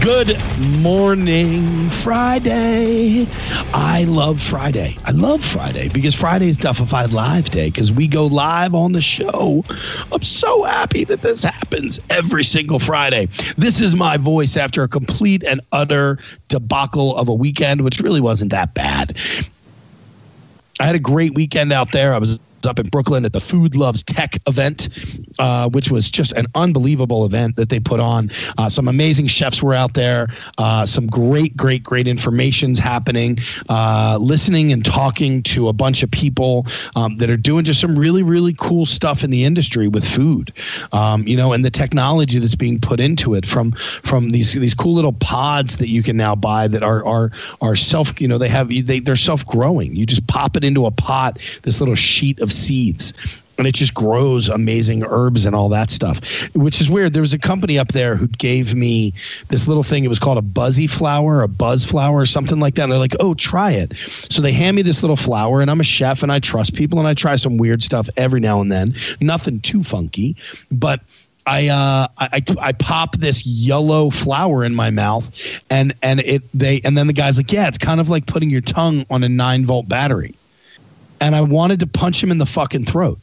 Good morning, Friday. I love Friday. I love Friday because Friday is Duffified Live Day because we go live on the show. I'm so happy that this happens every single Friday. This is my voice after a complete and utter debacle of a weekend, which really wasn't that bad. I had a great weekend out there. I was up in Brooklyn at the Food Loves Tech event, uh, which was just an unbelievable event that they put on. Uh, some amazing chefs were out there. Uh, some great, great, great information's happening. Uh, listening and talking to a bunch of people um, that are doing just some really, really cool stuff in the industry with food. Um, you know, and the technology that's being put into it from from these these cool little pods that you can now buy that are are are self. You know, they have they they're self growing. You just pop it into a pot. This little sheet of of seeds and it just grows amazing herbs and all that stuff, which is weird. There was a company up there who gave me this little thing. It was called a buzzy flower, a buzz flower, or something like that. And they're like, oh, try it. So they hand me this little flower, and I'm a chef and I trust people and I try some weird stuff every now and then. Nothing too funky, but. I, uh, I, I pop this yellow flower in my mouth, and and it they and then the guy's like, yeah, it's kind of like putting your tongue on a nine volt battery and I wanted to punch him in the fucking throat.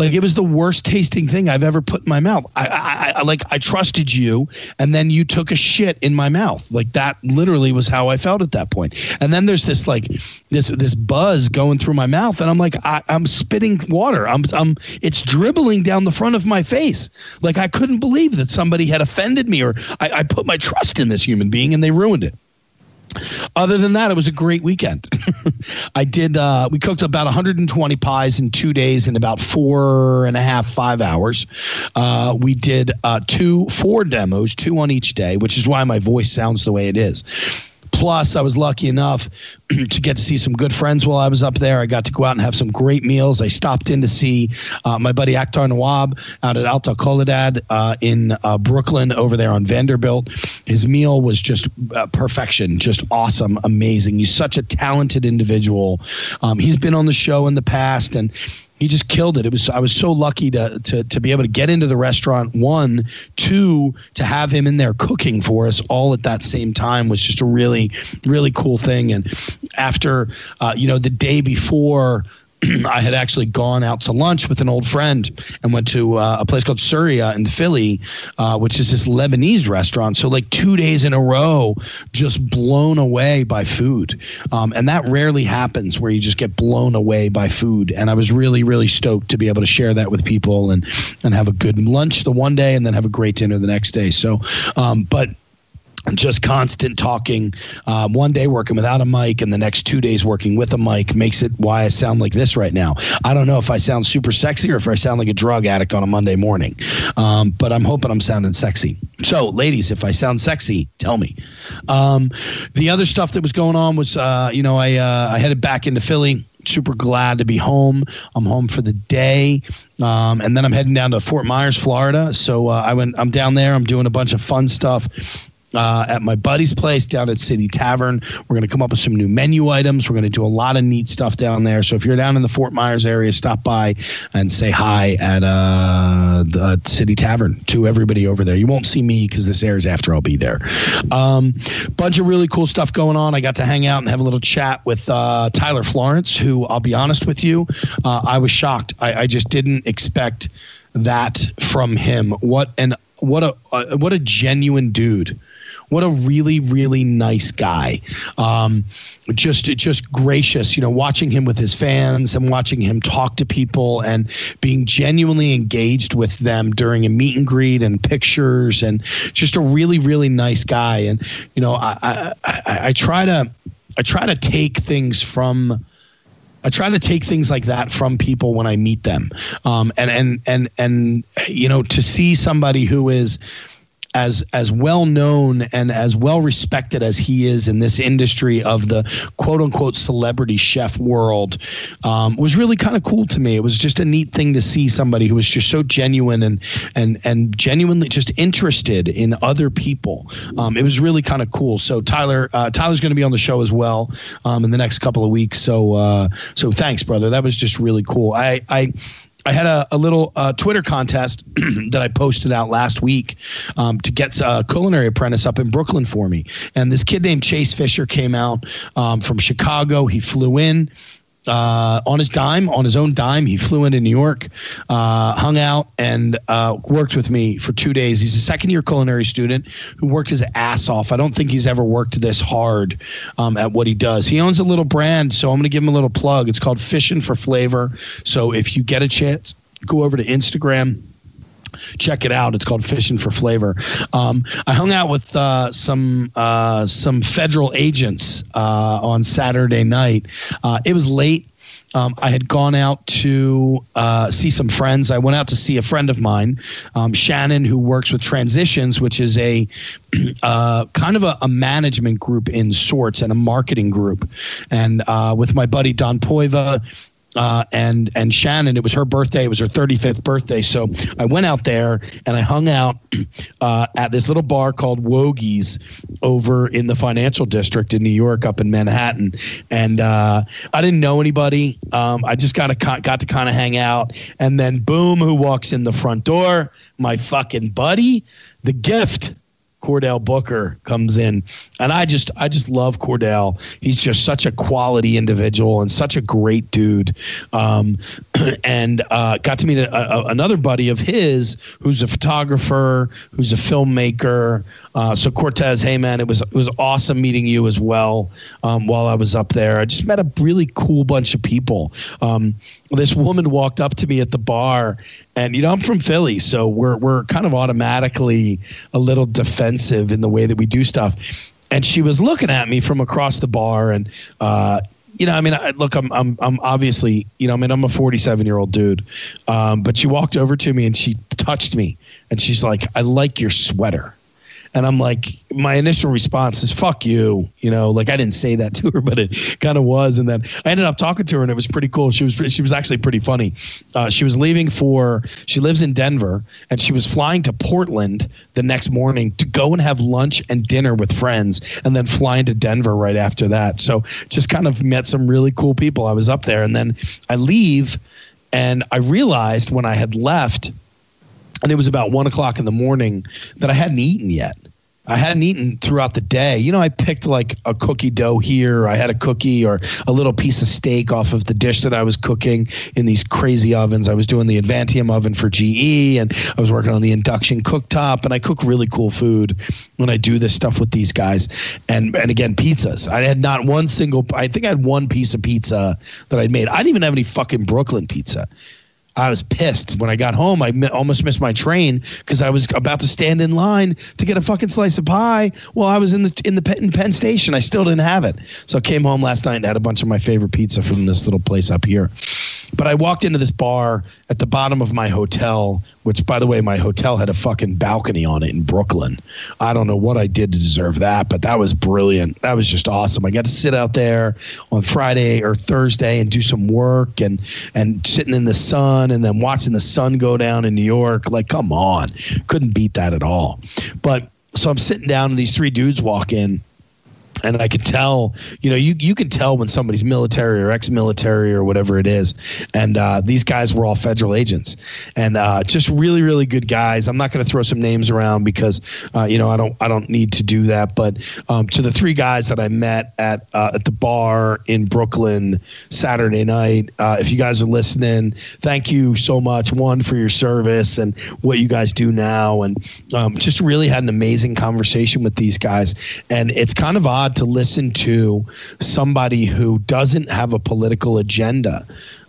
Like it was the worst tasting thing I've ever put in my mouth. I, I, I, like I trusted you, and then you took a shit in my mouth. Like that literally was how I felt at that point. And then there's this like this this buzz going through my mouth, and I'm like I, am spitting water. I'm I'm it's dribbling down the front of my face. Like I couldn't believe that somebody had offended me, or I, I put my trust in this human being, and they ruined it. Other than that, it was a great weekend. I did. Uh, we cooked about 120 pies in two days in about four and a half, five hours. Uh, we did uh, two, four demos, two on each day, which is why my voice sounds the way it is. Plus, I was lucky enough to get to see some good friends while I was up there. I got to go out and have some great meals. I stopped in to see uh, my buddy Akhtar Nawab out at Alta Calidad uh, in uh, Brooklyn over there on Vanderbilt. His meal was just uh, perfection, just awesome, amazing. He's such a talented individual. Um, he's been on the show in the past and he just killed it. It was I was so lucky to to to be able to get into the restaurant. One, two, to have him in there cooking for us all at that same time was just a really really cool thing. And after uh, you know the day before I had actually gone out to lunch with an old friend and went to uh, a place called Suraya in Philly, uh, which is this Lebanese restaurant. So, like two days in a row, just blown away by food. Um, and that rarely happens where you just get blown away by food. And I was really, really stoked to be able to share that with people and, and have a good lunch the one day and then have a great dinner the next day. So, um, but just constant talking. Um, one day working without a mic, and the next two days working with a mic makes it why I sound like this right now. I don't know if I sound super sexy or if I sound like a drug addict on a Monday morning, um, but I'm hoping I'm sounding sexy. So, ladies, if I sound sexy, tell me. Um, the other stuff that was going on was, uh, you know, I uh, I headed back into Philly super glad to be home. I'm home for the day, um, and then I'm heading down to Fort Myers, Florida. So uh, I went. I'm down there. I'm doing a bunch of fun stuff uh, at my buddy's place down at City Tavern. We're going to come up with some new menu items. We're going to do a lot of neat stuff down there. So if you're down in the Fort Myers area, stop by and say hi at uh, the City Tavern to everybody over there. You won't see me because this airs after I'll be there. Um, bunch of really cool stuff going on. I got to hang out and have a little chat with uh, Tyler Florence, who I'll be honest with you, uh, I was shocked. I, I just didn't expect that from him. What an what a uh, what a genuine dude what a really really nice guy. Um, just just gracious, you know, watching him with his fans and watching him talk to people and being genuinely engaged with them during a meet and greet and pictures and just a really really nice guy. And you know, I I, I, I try to I try to take things from. I try to take things like that from people when I meet them, um, and and and and you know to see somebody who is as as well known and as well respected as he is in this industry of the quote unquote celebrity chef world um, was really kind of cool to me. It was just a neat thing to see somebody who was just so genuine and and and genuinely just interested in other people. Um, it was really kind of cool. So Tyler uh, Tyler's going to be on the show as well um, in the next couple of weeks. So uh, so thanks, brother. That was just really cool. I I I had a, a little uh, Twitter contest that I posted out last week um, to get a culinary apprentice up in Brooklyn for me. And this kid named Chase Fisher came out um, from Chicago. He flew in uh, on his dime, on his own dime. He flew into New York, uh, hung out, and uh, worked with me for two days. He's a second year culinary student who worked his ass off. I don't think he's ever worked this hard um, at what he does. He owns a little brand, so I'm going to give him a little plug. It's called Fishing for Flavor. So if you get a chance, go over to Instagram check it out. It's called Fishing for Flavor. Um, I hung out with uh, some uh, some federal agents uh, on Saturday night. Uh, it was late. Um, I had gone out to uh, see some friends. I went out to see a friend of mine, um, Shannon, who works with Transitions, which is a uh, kind of a, a, management group in sorts and a marketing group. And with my buddy Don Poiva uh, and and Shannon. It was her birthday. It was her 35th birthday. So I went out there and I hung out uh, at this little bar called Wogie's over in the financial district in New York, up in Manhattan. And uh, I didn't know anybody. Um, I just got to got to kind of hang out. And then boom, who walks in the front door? My fucking buddy, the gift. Cordell Booker comes in, and I just I just love Cordell. He's just such a quality individual and such a great dude. Um, and uh, got to meet a, a, another buddy of his who's a photographer, who's a filmmaker. Uh, so Cortez, hey man, it was it was awesome meeting you as well. Um, while I was up there, I just met a really cool bunch of people. Um, this woman walked up to me at the bar and you know I'm from Philly so we're we're kind of automatically a little defensive in the way that we do stuff and she was looking at me from across the bar and uh, you know, I mean, I, look, I'm, I'm, I'm obviously, you know, I mean, I'm a 47 year old dude, um, but she walked over to me and she touched me, and she's like, "I like your sweater." And I'm like, my initial response is "fuck you," you know. Like I didn't say that to her, but it kind of was. And then I ended up talking to her, and it was pretty cool. She was she was actually pretty funny. Uh, she was leaving for she lives in Denver, and she was flying to Portland the next morning to go and have lunch and dinner with friends, and then flying to Denver right after that. So just kind of met some really cool people. I was up there, and then I leave, and I realized when I had left and it was about one o'clock in the morning that I hadn't eaten yet. I hadn't eaten throughout the day. You know, I picked like a cookie dough here. I had a cookie or a little piece of steak off of the dish that I was cooking in these crazy ovens. I was doing the Advantium oven for GE and I was working on the induction cooktop and I cook really cool food when I do this stuff with these guys. And and again, pizzas. I had not one single I think I had one piece of pizza that I'd made. I didn't even have any fucking Brooklyn pizza. I was pissed when I got home. I mi- almost missed my train because I was about to stand in line to get a fucking slice of pie while I was in the in the Penn, Penn Station. I still didn't have it, so I came home last night and had a bunch of my favorite pizza from this little place up here. But I walked into this bar at the bottom of my hotel, which, by the way, my hotel had a fucking balcony on it in Brooklyn. I don't know what I did to deserve that, but that was brilliant. That was just awesome. I got to sit out there on Friday or Thursday and do some work and and sitting in the sun and then watching the sun go down in New York. Like, come on, couldn't beat that at all. But so I'm sitting down and these three dudes walk in and I could tell, you know, you you can tell when somebody's military or ex-military or whatever it is. And uh, these guys were all federal agents, and uh, just really really good guys. I'm not going to throw some names around because uh, you know I don't I don't need to do that. But um, to the three guys that I met at uh, at the bar in Brooklyn Saturday night, uh, if you guys are listening, thank you so much. One for your service and what you guys do now, and um, just really had an amazing conversation with these guys. And it's kind of odd to listen to somebody who doesn't have a political agenda.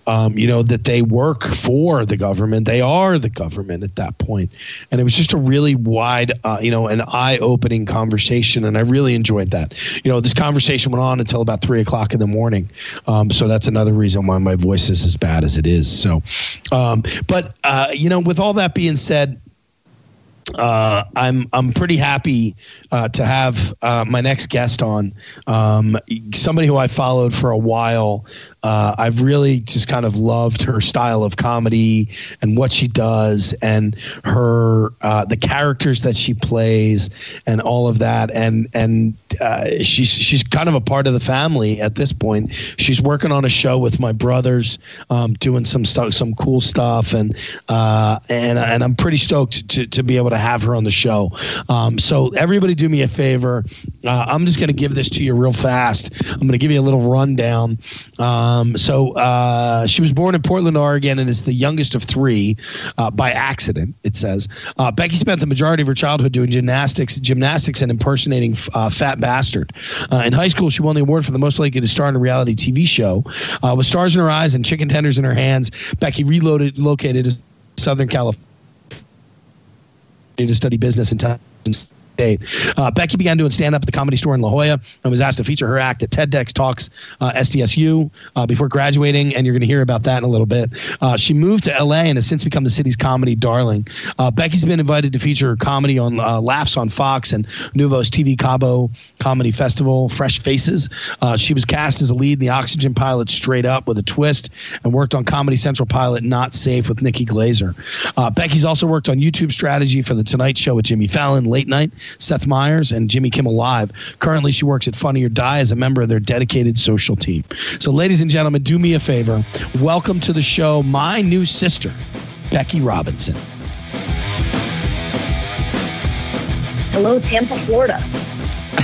Um, you know that they work for the government. They are the government at that point. And it was just a really wide uh, you know an eye-opening conversation and i really enjoyed that. You know this conversation went on until about three o'clock in the morning. Um, so that's another reason why my voice is as bad as it is. So um, but uh, you know with all that being said uh, I'm I'm pretty happy uh, to have uh, my next guest on. Um, somebody who I followed for a while. Uh, I've really just kind of loved her style of comedy and what she does, and her uh, the characters that she plays, and all of that. And and uh, she's she's kind of a part of the family at this point. She's working on a show with my brothers, um, doing some stuff, some cool stuff, and and and I'm pretty stoked to to be able to have her on the show. Um, so everybody, do me a favor. Uh, I'm just going to give this to you real fast. I'm going to give you a little rundown. Um, so uh, she was born in Portland, Oregon, and is the youngest of three uh, by accident. It says uh, Becky spent the majority of her childhood doing gymnastics, gymnastics, and impersonating uh, Fat Bastard. Uh, in high school, she won the award for the most likely to star in a reality TV show. with stars in her eyes and chicken tenders in her hands, Becky reloaded, located in Southern California to study business in State. Uh, Becky began doing stand up at the comedy store in La Jolla and was asked to feature her act at TEDx Talks uh, SDSU uh, before graduating, and you're going to hear about that in a little bit. Uh, she moved to LA and has since become the city's comedy darling. Uh, Becky's been invited to feature her comedy on uh, Laughs on Fox and Nuvo's TV Cabo Comedy Festival, Fresh Faces. she was cast as a lead in the Oxygen pilot Straight Up with a Twist and worked on Comedy Central pilot Not Safe with Nikki Glazer. Becky's also worked on YouTube strategy for The Tonight Show with Jimmy Fallon, Late Night, Seth Meyers, and Jimmy Kimmel Live. Currently, she works at Funny or Die as a member of their dedicated social team. So, ladies and gentlemen, do me a favor. Welcome to the show, my new sister, Becky Robinson. Hello, Tampa, Florida.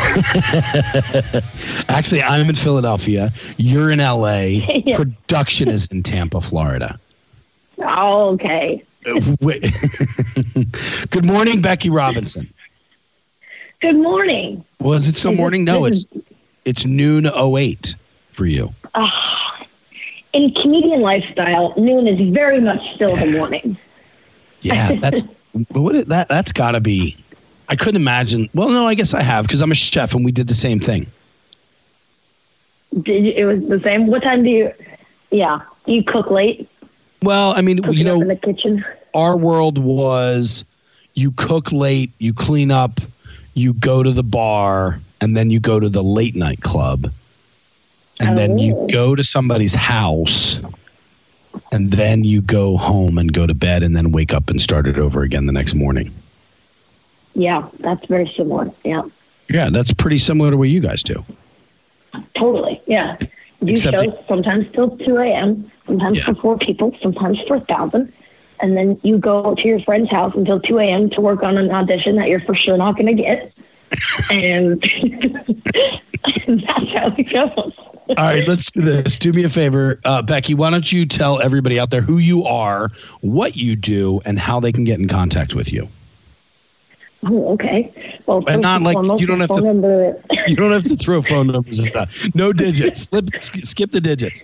Actually, I'm in Philadelphia. You're in LA. yeah. Production is in Tampa, Florida. Oh, okay. Good morning, Becky Robinson. Good morning. Was it still morning? No, it's it's noon 08 for you. Uh, in comedian lifestyle, noon is very much still the morning. yeah, that's what that that's got to be. I couldn't imagine. Well, no, I guess I have because I'm a chef and we did the same thing. Did you, it was the same? What time do you? Yeah, you cook late. Well, I mean, you know, in the kitchen. Our world was you cook late, you clean up you go to the bar and then you go to the late night club and oh. then you oh. go to somebody's house and then you go home and go to bed and then wake up and start it over again the next morning. Yeah, that's very similar. Yeah. Yeah, that's pretty similar to what you guys do. Totally. Yeah. You Except shows sometimes till 2 a.m., sometimes yeah. for four people, sometimes for a thousand and then you go to your friend's house until 2 a.m. to work on an audition that you're for sure not going to get. and that's how it goes. All right, let's do this. Do me a favor, uh, Becky. Why don't you tell everybody out there who you are, what you do, and how they can get in contact with you? Oh, okay. Well, and not like you don't have to. Number. you don't have to throw phone numbers at that. No digits. Slip, skip the digits.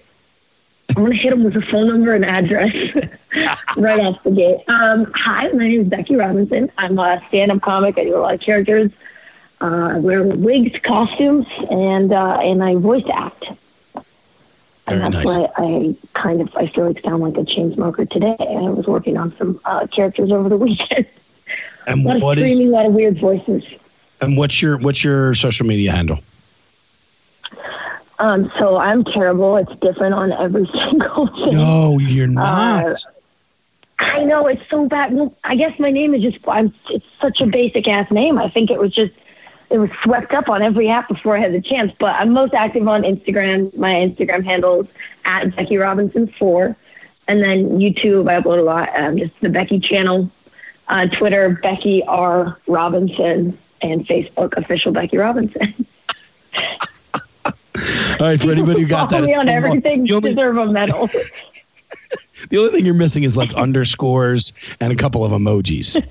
I'm going to hit them with a phone number and address right off the gate. Um, hi, my name is Becky Robinson. I'm a stand-up comic. I do a lot of characters. Uh, I wear wigs, costumes, and uh, and I voice act. Very And that's nice. why I kind of I feel like sound like a chain smoker today. I was working on some uh, characters over the weekend. And a lot of screaming, a lot of weird voices. And what's your what's your social media handle? Um, so I'm terrible. It's different on every single thing. No, you're uh, not. Uh, I know it's so bad. Well, I guess my name is just. I'm. It's such a basic ass name. I think it was just. It was swept up on every app before I had the chance. But I'm most active on Instagram. My Instagram handle is at Becky Robinson four, and then YouTube. I upload a lot. Um, just the Becky channel. Uh, Twitter Becky R Robinson and Facebook official Becky Robinson. All right, for anybody who got that, me on everything you only, deserve a medal. the only thing you're missing is like underscores and a couple of emojis.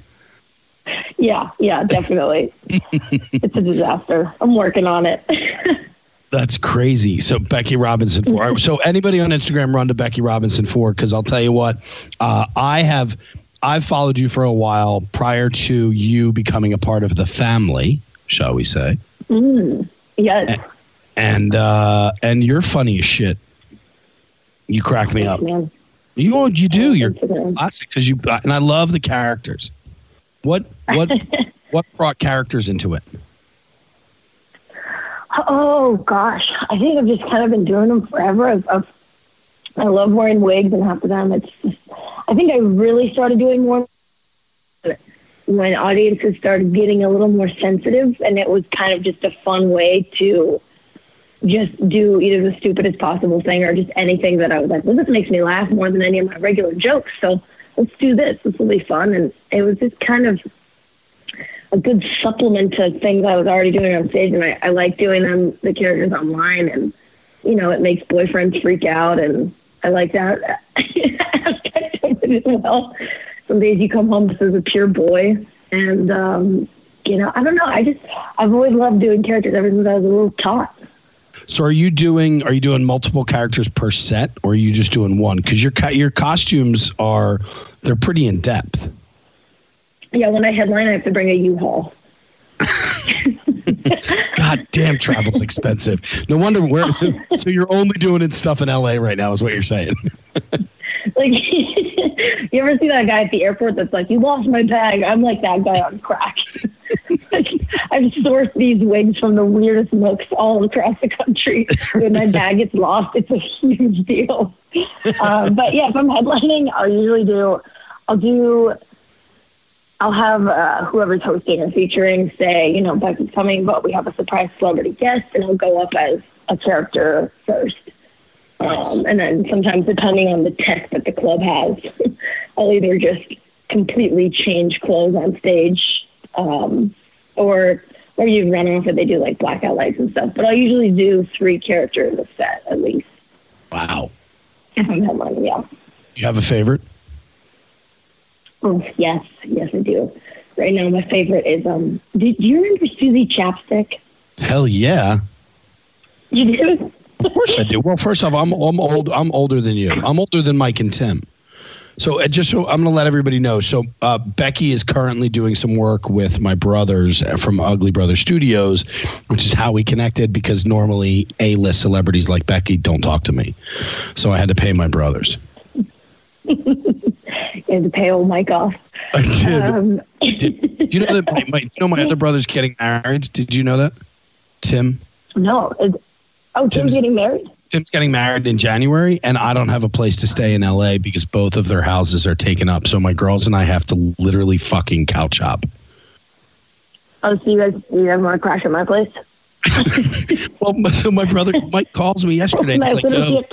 Yeah, yeah, definitely. it's a disaster. I'm working on it. That's crazy. So Becky Robinson four. so anybody on Instagram run to Becky Robinson four because I'll tell you what, uh, I have I've followed you for a while prior to you becoming a part of the family, shall we say? Mm, yes. And, and uh, and you're funny as shit. You crack me up. Man. You you do. You're classic because you and I love the characters. What what what brought characters into it? Oh gosh, I think I've just kind of been doing them forever. I've, I've, I love wearing wigs, and half the time it's. Just, I think I really started doing more when audiences started getting a little more sensitive, and it was kind of just a fun way to just do either the stupidest possible thing or just anything that I was like, well, this makes me laugh more than any of my regular jokes. So let's do this. This will be fun. And it was just kind of a good supplement to things I was already doing on stage. And I, I like doing them, the characters online. And, you know, it makes boyfriends freak out. And I like that aspect of it as well. Some days you come home just as a pure boy. And, um, you know, I don't know. I just, I've always loved doing characters ever since I was a little tot. So are you doing are you doing multiple characters per set or are you just doing one? Because your your costumes are they're pretty in depth. Yeah, when I headline, I have to bring a U-Haul. God damn, travel's expensive. No wonder where. So, so you're only doing it stuff in LA right now, is what you're saying. like, you ever see that guy at the airport that's like, "You lost my bag"? I'm like that guy on crack. like, I've sourced these wigs from the weirdest nooks all across the country. When my bag gets lost, it's a huge deal. Um, but yeah, if I'm headlining, I'll usually do. I'll do I'll have uh, whoever's hosting or featuring say, you know, Becky's coming, but we have a surprise celebrity guest, and I'll go up as a character first. Um, and then sometimes, depending on the tech that the club has, I'll either just completely change clothes on stage, um, or or you run off and they do like blackout lights and stuff. But I'll usually do three characters a set at least. Wow. If I'm headlining, yeah. You have a favorite? Oh yes, yes I do. Right now, my favorite is um. Do, do you remember Susie Chapstick? Hell yeah. You do. Of course I do. Well, first off, I'm I'm old. I'm older than you. I'm older than Mike and Tim. So uh, just so I'm going to let everybody know. So uh, Becky is currently doing some work with my brothers from Ugly Brother Studios, which is how we connected. Because normally A-list celebrities like Becky don't talk to me, so I had to pay my brothers. you had to pay old Mike off. I did. Um, did. Do you know that? My, my, you know my other brother's getting married. Did you know that? Tim. No. It, oh, Tim's, Tim's getting married. Tim's getting married in January, and I don't have a place to stay in LA because both of their houses are taken up. So my girls and I have to literally fucking couch hop. Oh, so you guys, you guys want to crash at my place? Well, so my brother Mike calls me yesterday. He's like, Yo.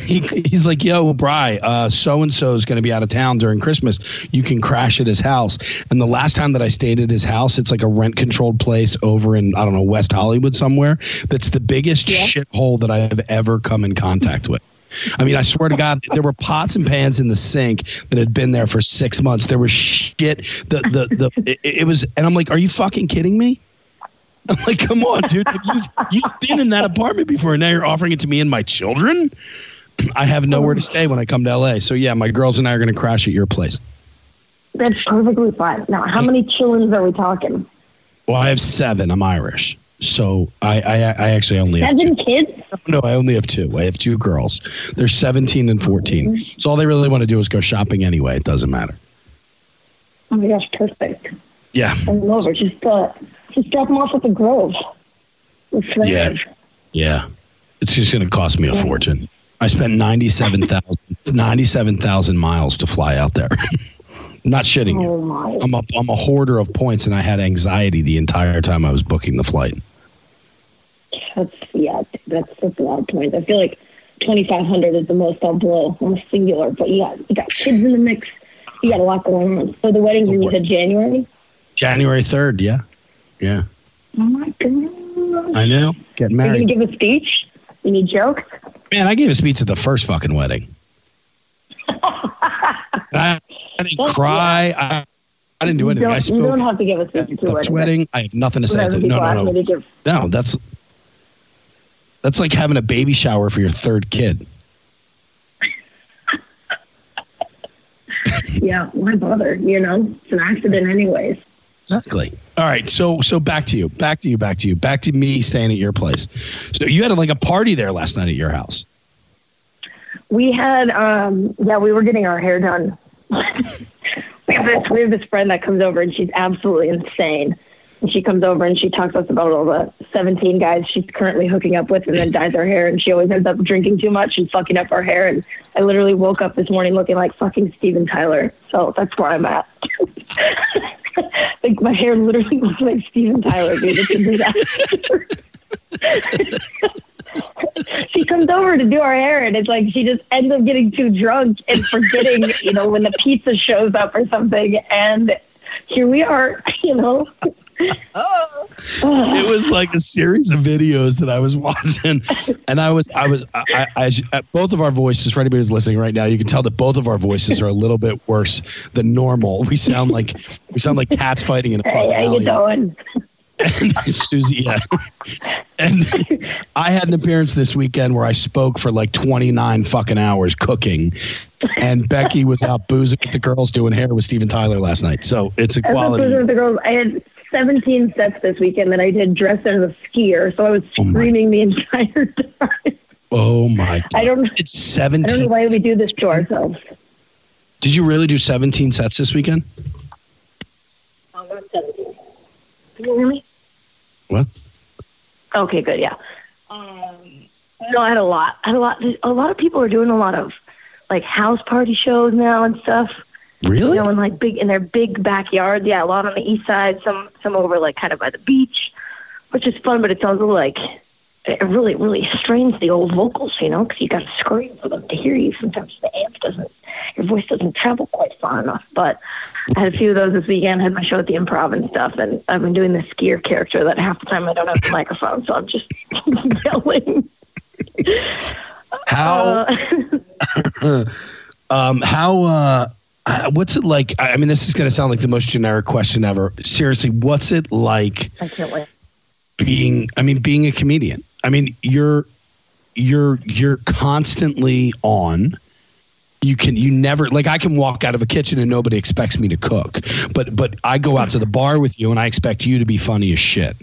he, he's like, "Yo, Bry, uh, so and so is going to be out of town during Christmas. You can crash at his house." And the last time that I stayed at his house, it's like a rent-controlled place over in I don't know West Hollywood somewhere. That's the biggest yeah. shithole that I have ever come in contact with. I mean, I swear to God, there were pots and pans in the sink that had been there for six months. There was shit. The the the it, it was, and I'm like, "Are you fucking kidding me?" I'm like, come on, dude. You've, you've been in that apartment before, and now you're offering it to me and my children. I have nowhere to stay when I come to LA. So yeah, my girls and I are going to crash at your place. That's perfectly fine. Now, how many children are we talking? Well, I have seven. I'm Irish, so I I, I actually only seven have two. kids. No, I only have two. I have two girls. They're 17 and 14. Mm-hmm. So all they really want to do is go shopping anyway. It doesn't matter. Oh my gosh, perfect. Yeah. I love it. Just uh, just drop them off at the Grove. Yeah. Yeah. It's just going to cost me a yeah. fortune. I spent 97,000 97, miles to fly out there. Not shitting you. Oh I'm a, I'm a hoarder of points and I had anxiety the entire time I was booking the flight. That's, yeah, that's, that's a lot of points. I feel like 2,500 is the most I'll blow on a singular, but you got, you got kids in the mix. You got a lot going on. So the wedding wedding's in January? January 3rd, yeah. Yeah. Oh my god. I know. Get married. You gonna give a speech? You need jokes? Man, I gave a speech at the first fucking wedding. I, I, didn't cry. I, I, didn't do anything. I spoke. You don't have to give a speech at the wedding. I have nothing to say. To, no, no, no. No, that's that's like having a baby shower for your third kid. yeah, why bother? You know, it's an accident, anyways. Exactly. All right. So so back to you. Back to you. Back to you. Back to me staying at your place. So you had like a party there last night at your house. We had um yeah, we were getting our hair done. we have this we have this friend that comes over and she's absolutely insane. And she comes over and she talks to us about all the 17 guys she's currently hooking up with and then dyes her hair and she always ends up drinking too much and fucking up our hair and I literally woke up this morning looking like fucking Steven Tyler. So that's where I'm at. like my hair literally looks like Steven Tyler, dude. It's a disaster. she comes over to do our hair and it's like she just ends up getting too drunk and forgetting, you know, when the pizza shows up or something and here we are, you know. Oh. it was like a series of videos that I was watching, and I was, I was, I, I, I, both of our voices. For anybody who's listening right now, you can tell that both of our voices are a little bit worse than normal. We sound like we sound like cats fighting in a Hey, how you doing? and Susie, yeah. And I had an appearance this weekend where I spoke for like 29 fucking hours cooking. And Becky was out boozing with the girls doing hair with Steven Tyler last night. So it's a I was quality. with the girls. I had 17 sets this weekend that I did dressed as a skier, so I was Oh screaming the entire time. Oh my God. I don't. It's 17. I don't know why we do this to ourselves. Did you really do 17 sets this weekend? Oh, not 17. Can you hear me? What? Okay, good. Yeah. Um, no, I had a lot. I had a lot. A lot of people are doing a lot of like house party shows now and stuff. Really? You know, in like big in their big backyards. Yeah, a lot on the east side. Some some over like kind of by the beach, which is fun. But it's also like it really really strains the old vocals. You know, because you got to scream for them to hear you. Sometimes the amp doesn't. Your voice doesn't travel quite far enough. But I had a few of those this weekend. I Had my show at the Improv and stuff, and I've been doing the skier character that half the time I don't have the microphone, so I'm just yelling. How, Uh, um, how, uh, uh, what's it like? I I mean, this is going to sound like the most generic question ever. Seriously, what's it like I can't wait. being, I mean, being a comedian? I mean, you're, you're, you're constantly on. You can, you never, like, I can walk out of a kitchen and nobody expects me to cook, but, but I go out to the bar with you and I expect you to be funny as shit.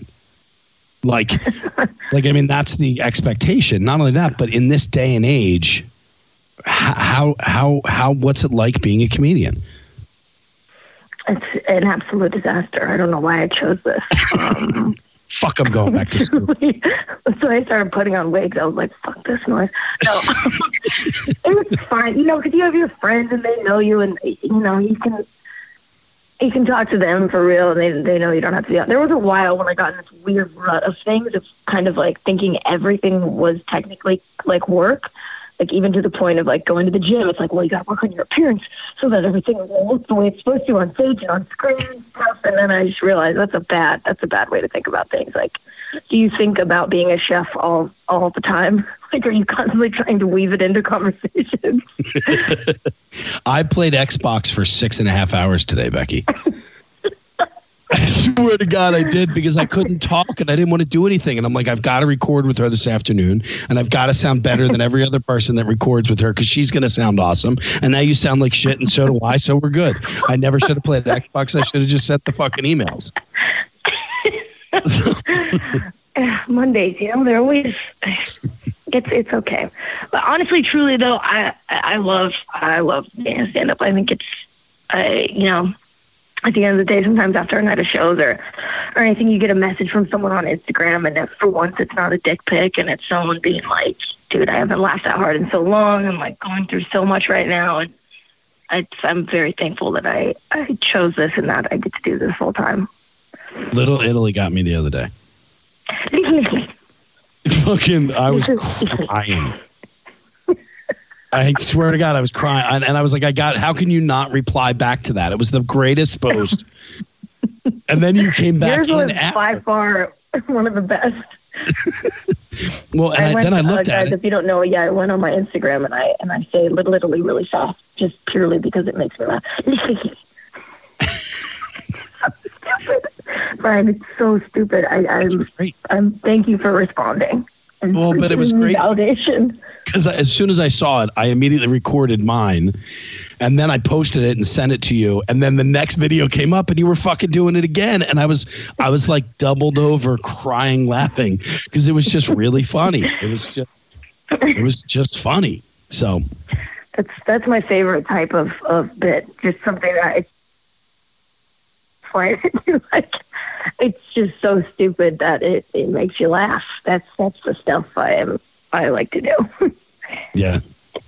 Like, like, I mean, that's the expectation. Not only that, but in this day and age, how how how what's it like being a comedian? It's an absolute disaster. I don't know why I chose this. Um, Fuck, I'm going back to school. so I started putting on wigs. I was like, "Fuck this noise." No, it was fine. You know, because you have your friends and they know you, and you know you can you can talk to them for real, and they they know you don't have to be out. There was a while when I got in this weird rut of things of kind of like thinking everything was technically like work. Like even to the point of like going to the gym, it's like, well, you got to work on your appearance so that everything will look the way it's supposed to on stage and on screen and stuff. And then I just realized that's a bad that's a bad way to think about things. Like, do you think about being a chef all all the time? Like, are you constantly trying to weave it into conversations? I played Xbox for six and a half hours today, Becky. I swear to God, I did because I couldn't talk and I didn't want to do anything. And I'm like, I've got to record with her this afternoon, and I've got to sound better than every other person that records with her because she's going to sound awesome. And now you sound like shit, and so do I. So we're good. I never should have played Xbox. I should have just sent the fucking emails. Mondays, you know, they're always it's it's okay. But honestly, truly though, I I love I love being a stand up. I think it's I you know at the end of the day, sometimes after a night of shows or or anything, you get a message from someone on Instagram, and for once it's not a dick pic, and it's someone being like, "Dude, I haven't laughed that hard in so long. I'm like going through so much right now," and I, I'm very thankful that I I chose this and that I get to do this full time. Little Italy got me the other day. Fucking, I was crying. I swear to God, I was crying, and, and I was like, "I got. How can you not reply back to that? It was the greatest post." and then you came back Yours in was after. by far one of the best. Well, and I, went, then I uh, looked guys, at it. If you don't know, yeah, I went on my Instagram and I and I say little Italy really fast, just purely because it makes me laugh. stupid, Brian. It's so stupid. I, I'm, Great, I'm. Thank you for responding. and Well, but it was great. Validation. because as soon as I saw it, I immediately recorded mine, and then I posted it and sent it to you. And then the next video came up, and you were fucking doing it again, and I was, I was like doubled over, crying, laughing because it was just really funny. It was just, it was just funny. So That's that's my favorite type of of bit. Just something that it's it. like, it's just so stupid that it, it makes you laugh. That's that's the stuff I am I like to do. Yeah,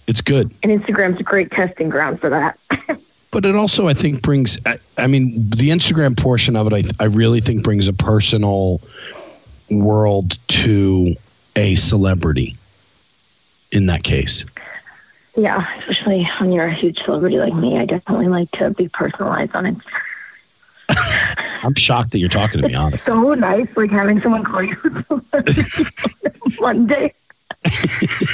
it's good. and Instagram's a great testing ground for that. But it also, I think, brings. I, I mean, the Instagram portion of it, I, I really think brings a personal world to a celebrity. In that case, yeah, especially when you're a huge celebrity like me, I definitely like to be personalized on it. I'm shocked that you're talking to me. Honestly, So nice, like having someone call you Monday.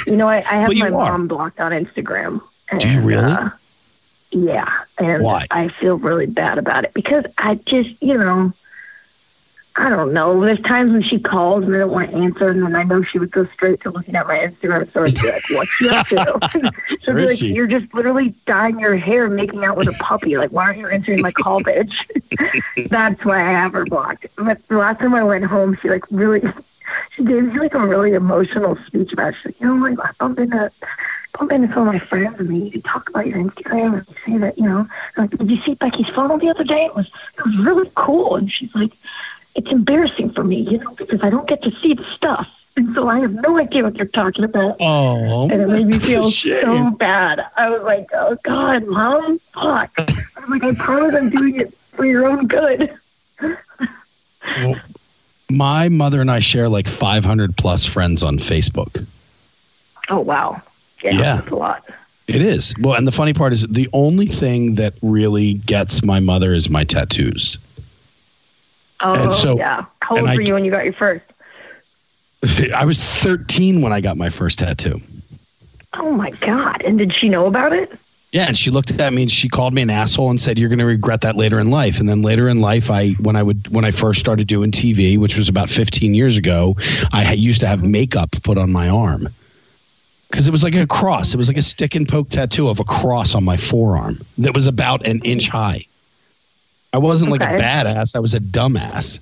you know, I, I have my are. mom blocked on Instagram. Do you really? uh, yeah, and Why? I feel really bad about it because I just, you know, I don't know. There's times when she calls and I don't want to answer, and then I know she would go straight to looking at my Instagram story and be like, "What's she up to?" Be like, she? "You're just literally dyeing your hair, and making out with a puppy. Like, why aren't you answering my call, bitch?" That's why I have her blocked. But the last time I went home, she like really, she gave me like a really emotional speech about. It. She's like, "You know, like I bumped into." Bump into some of my friends and they talk about your Instagram and say that you know like did you see Becky's photo the other day? It was it was really cool and she's like it's embarrassing for me, you know, because I don't get to see the stuff. And so I have no idea what you're talking about. oh, And it made me feel so bad. I was like, oh, God, Mom, fuck. I was like, I promise I'm doing it for your own good. My mother and I share like 500 plus friends on Facebook. Oh, wow. Yeah, Yeah. that's a lot. It is. Well, and the funny part is the only thing that really gets my mother is my tattoos. Oh, And so- yeah. How old I- were you when you got your first? I was 13 when I got my first tattoo. Oh, my God. And did she know about it? Yeah, and she looked at me and she called me an asshole and said, "You're going to regret that later in life." And then later in life, I when I would when I first started doing TV, which was about 15 years ago, I used to have mm-hmm. makeup put on my arm because it was like a cross. It was like a stick and poke tattoo of a cross on my forearm that was about an inch high. I wasn't like a badass. I was a dumbass.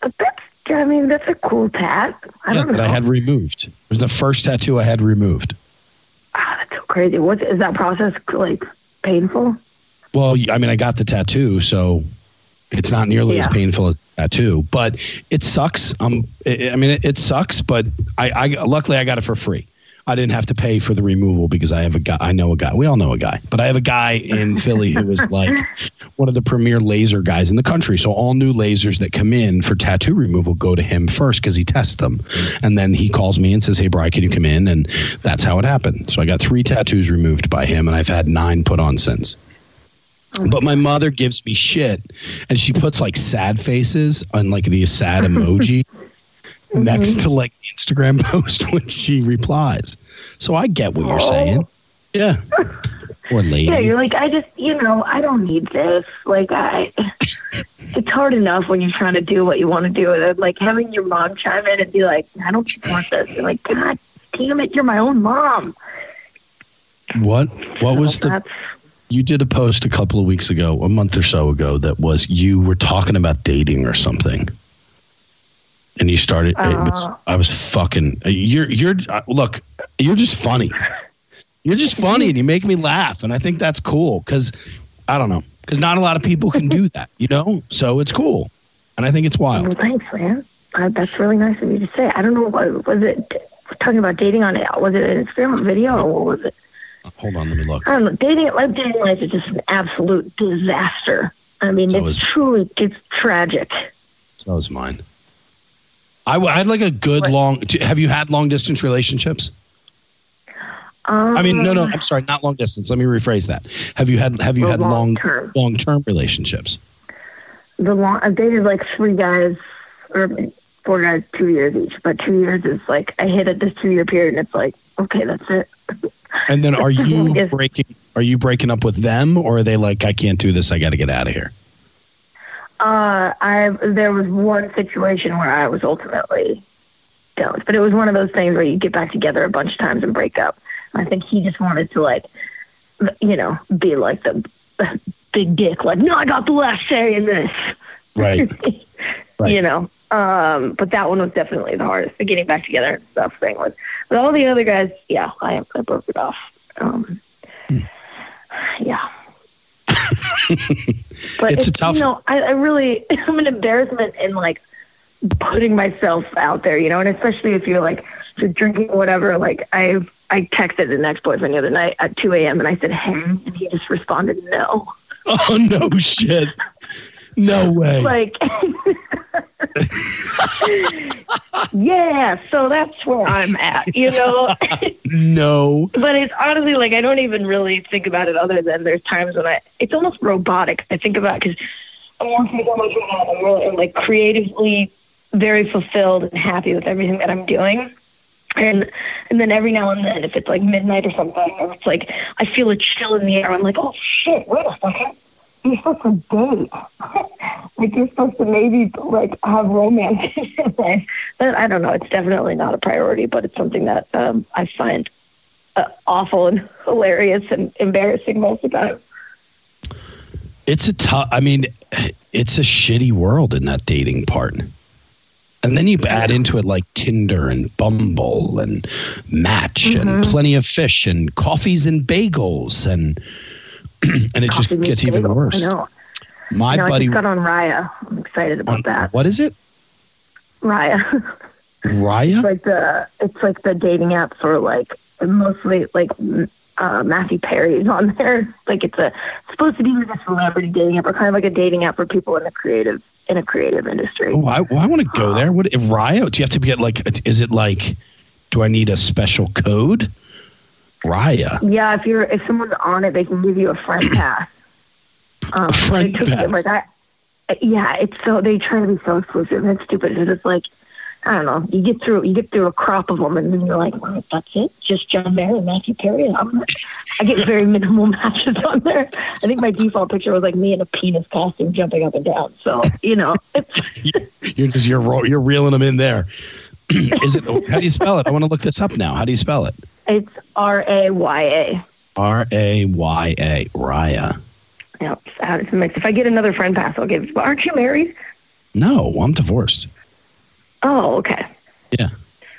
That's, I mean, that's a cool tat. I Yeah, that. I had removed. It was the first tattoo I had removed. Ah, that's so crazy. What is that process like? Painful? Well, I mean, I got the tattoo, so it's not nearly as painful as a tattoo, but it sucks. Um, I I mean, it, it sucks, but I, I luckily I got it for free. I didn't have to pay for the removal because I have a guy. I know a guy. We all know a guy, but I have a guy in Philly who is like one of the premier laser guys in the country. So all new lasers that come in for tattoo removal go to him first because he tests them, and then he calls me and says, "Hey, Brian, can you come in?" And that's how it happened. So I got three tattoos removed by him, and I've had nine put on since. Oh, but my mother gives me shit, and she puts like sad faces on like the sad emoji next mm-hmm. to like Instagram post when she replies. So I get what you're saying. Oh. Yeah. Or lady. Yeah, you're like, I just, you know, I don't need this. Like, I, it's hard enough when you're trying to do what you want to do. And then, like, having your mom chime in and be like, I don't want this. You're like, God damn it, you're my own mom. what what was the you did a post a couple of weeks ago, a month or so ago that was you were talking about dating or something. And you started it was. I was fucking you're you're uh, look, you're just funny. You're just funny and you make me laugh and I think that's cool cuz I don't know, cuz not a lot of people can do that, you know? So it's cool. And I think it's wild. well, thanks, man. Uh, that's really nice of you to say. I don't know what was it. Talking about dating on it, was it an experiment video or what was it? Hold on, let me look. I don't know. Dating, like dating life is just an absolute disaster. I mean, So it's is- truly, it's tragic. So is mine. I, w- had like a good What? long. Have you had long distance relationships? Um, I mean, no, no. I'm sorry, not long distance. Let me rephrase that. Have you had Have you had long long-term. long term relationships? the long I've dated like three guys or four guys two years each, but two years is like I hit it this two year period and it's like okay that's it. And then are you breaking? Are you breaking up with them, or are they like, I can't do this. I got to get out of here. Uh, I there was one situation where I was ultimately done, but it was one of those things where you get back together a bunch of times and break up. I think he just wanted to like, you know, be like the, big dick, like no, I got the last say in this. Right. Right. you know. Um, but that one was definitely the hardest. The getting back together and stuff thing was. But all the other guys, yeah, I, I broke it off. Um, Hmm. yeah. But It's a tough- You know, I, I really I'm an embarrassment in like putting myself out there. You know, and especially if you're like you're drinking whatever. Like I I texted an ex boyfriend the other night at 2 a.m. and I said hey, and he just responded no. Oh no shit. No way. Like. yeah, so that's where I'm at, you know. no. but it's honestly like I don't even really think about it other than there's times when I it's almost robotic. I think about because I'm working so much now. I'm really like creatively very fulfilled and happy with everything that I'm doing. And and then every now and then, if it's like midnight or something, or it's like I feel a chill in the air, I'm like, oh shit, wait a second, you're supposed to date, like you're supposed to maybe like have romance in your life. But I don't know, it's definitely not a priority, but it's something that um, I find uh, awful and hilarious and embarrassing most of the time. It's a tough. I mean, it's a shitty world in that dating part. And then you add into it like Tinder and Bumble and Match and Plenty of Fish and coffees and bagels and and it just gets even bagel. worse. I know. My I know, I buddy, just got on Raya. I'm excited about that. what is it? Raya. Raya? it's like the it's like the dating app for like mostly like uh, Matthew Perry's on there. Like it's a it's supposed to be like a celebrity dating app, or kind of like a dating app for people in the creative in a creative industry. Oh, I, well, I want to go there. What if Raya? Do you have to get like? Is it like? Do I need a special code? Raya. Yeah, if you're if someone's on it, they can give you a friend pass. Um, A friend it pass. Like I, yeah, it's so they try to be so exclusive. It's stupid. It's just like I don't know. You get through you get through a crop of them, and then you're like, well, that's it. Just John Mayer and Matthew Perry. I'm, I get very minimal matches on there. I think my default picture was like me in a penis costume jumping up and down. So you know, it's You're just you're you're reeling them in there. is it? How do you spell it? I want to look this up now. How do you spell it? It's R A Y A. R A Y A. Raya. Yeah, it's out. It's a mix. If I get another friend pass, I'll give. But aren't you married? No, I'm divorced. Oh, okay. Yeah,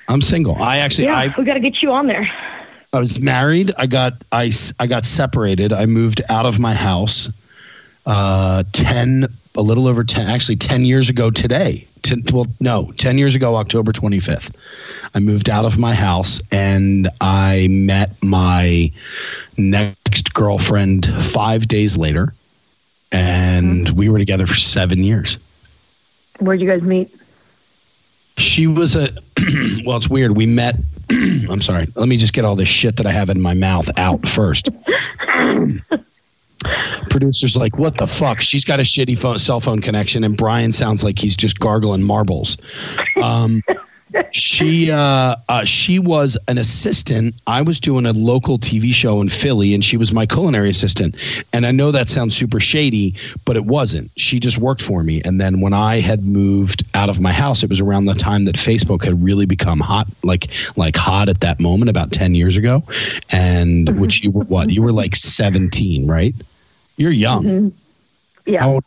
I'm single. I actually Yeah, I we got to get you on there. I was married. I got I, I got separated. I moved out of my house uh 10 a little over 10 actually 10 years ago today. 10, well no, 10 years ago October 25th. I moved out of my house and I met my next girlfriend 5 days later and mm-hmm. we were together for 7 years. Where'd you guys meet? She was a well, it's weird. We met. I'm sorry. Let me just get all this shit that I have in my mouth out first. Producer's like, what the fuck? She's got a shitty phone, cell phone connection, and Brian sounds like he's just gargling marbles. Um, she uh, uh, she was an assistant. I was doing a local TV show in Philly, and she was my culinary assistant. And I know that sounds super shady, but it wasn't. She just worked for me. And then when I had moved out of my house, it was around the time that Facebook had really become hot, like like hot at that moment, about ten years ago. And which you were what? You were like seventeen, right? You're young. Mhm. Yeah, How old?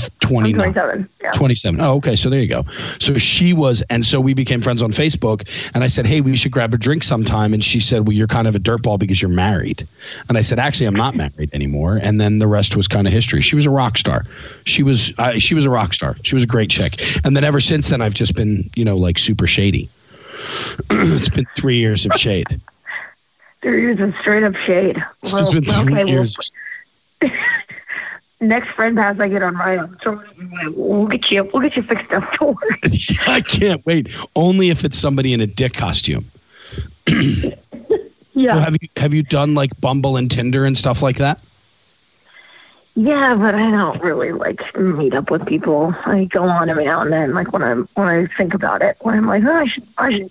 You're I'm 29. 27. Yeah. 27. Oh, okay. So there you go. So she was, and so we became friends on Facebook. And I said, Hey, we should grab a drink sometime. And she said, Well, you're kind of a dirtball because you're married. And I said, Actually, I'm not married anymore. And then the rest was kind of history. She was a rock star. She was, uh, she was a rock star. She was a great chick. And then ever since then, I've just been, you know, like super shady. it's been three years of shade. Three years of straight up shade. It's Well, just been three okay, well, years. next friend pass I get on Raya, so we'll get you. We'll get you fixed up. Don't worry. I can't wait. Only if it's somebody in a dick costume. Yeah, Have you have you done like Bumble and Tinder and stuff like that? yeah, but I don't really like meet up with people. I go on every now and then, like when I'm when I think about it, when I'm like, oh, I should, I should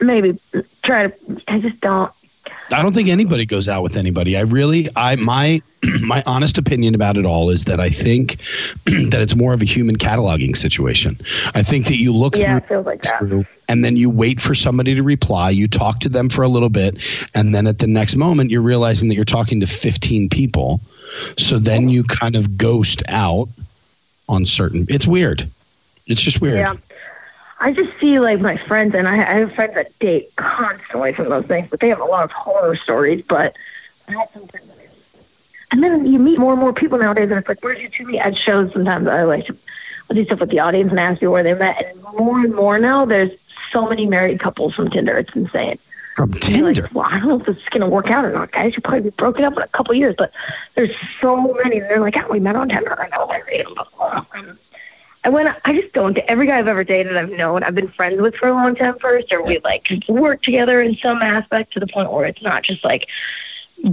maybe try to. I just don't. I don't think anybody goes out with anybody. I really, I my my honest opinion about it all is that I think that it's more of a human cataloging situation. I think that you look Yeah, through, feels like that. through and then you wait for somebody to reply. You talk to them for a little bit, and then at the next moment, you're realizing that you're talking to 15 people. So then you kind of ghost out on certain. It's weird. It's just weird. Yeah. I just see like my friends, and I, I have friends that date constantly from those things, but they have a lot of horror stories. But I have some friends that And then you meet more and more people nowadays, and it's like, where'd you two meet? At shows, sometimes I like to I'll do stuff with the audience and ask you where they met. And more and more now, there's so many married couples from Tinder. It's insane. From Tinder? Like, well, I don't know if this is going to work out or not, guys. You'll probably be broken up in a couple years, but there's so many. They're like, oh, we met on Tinder, and I was when I just don't, every guy I've ever dated, I've known, I've been friends with for a long time first, or we like work together in some aspect to the point where it's not just like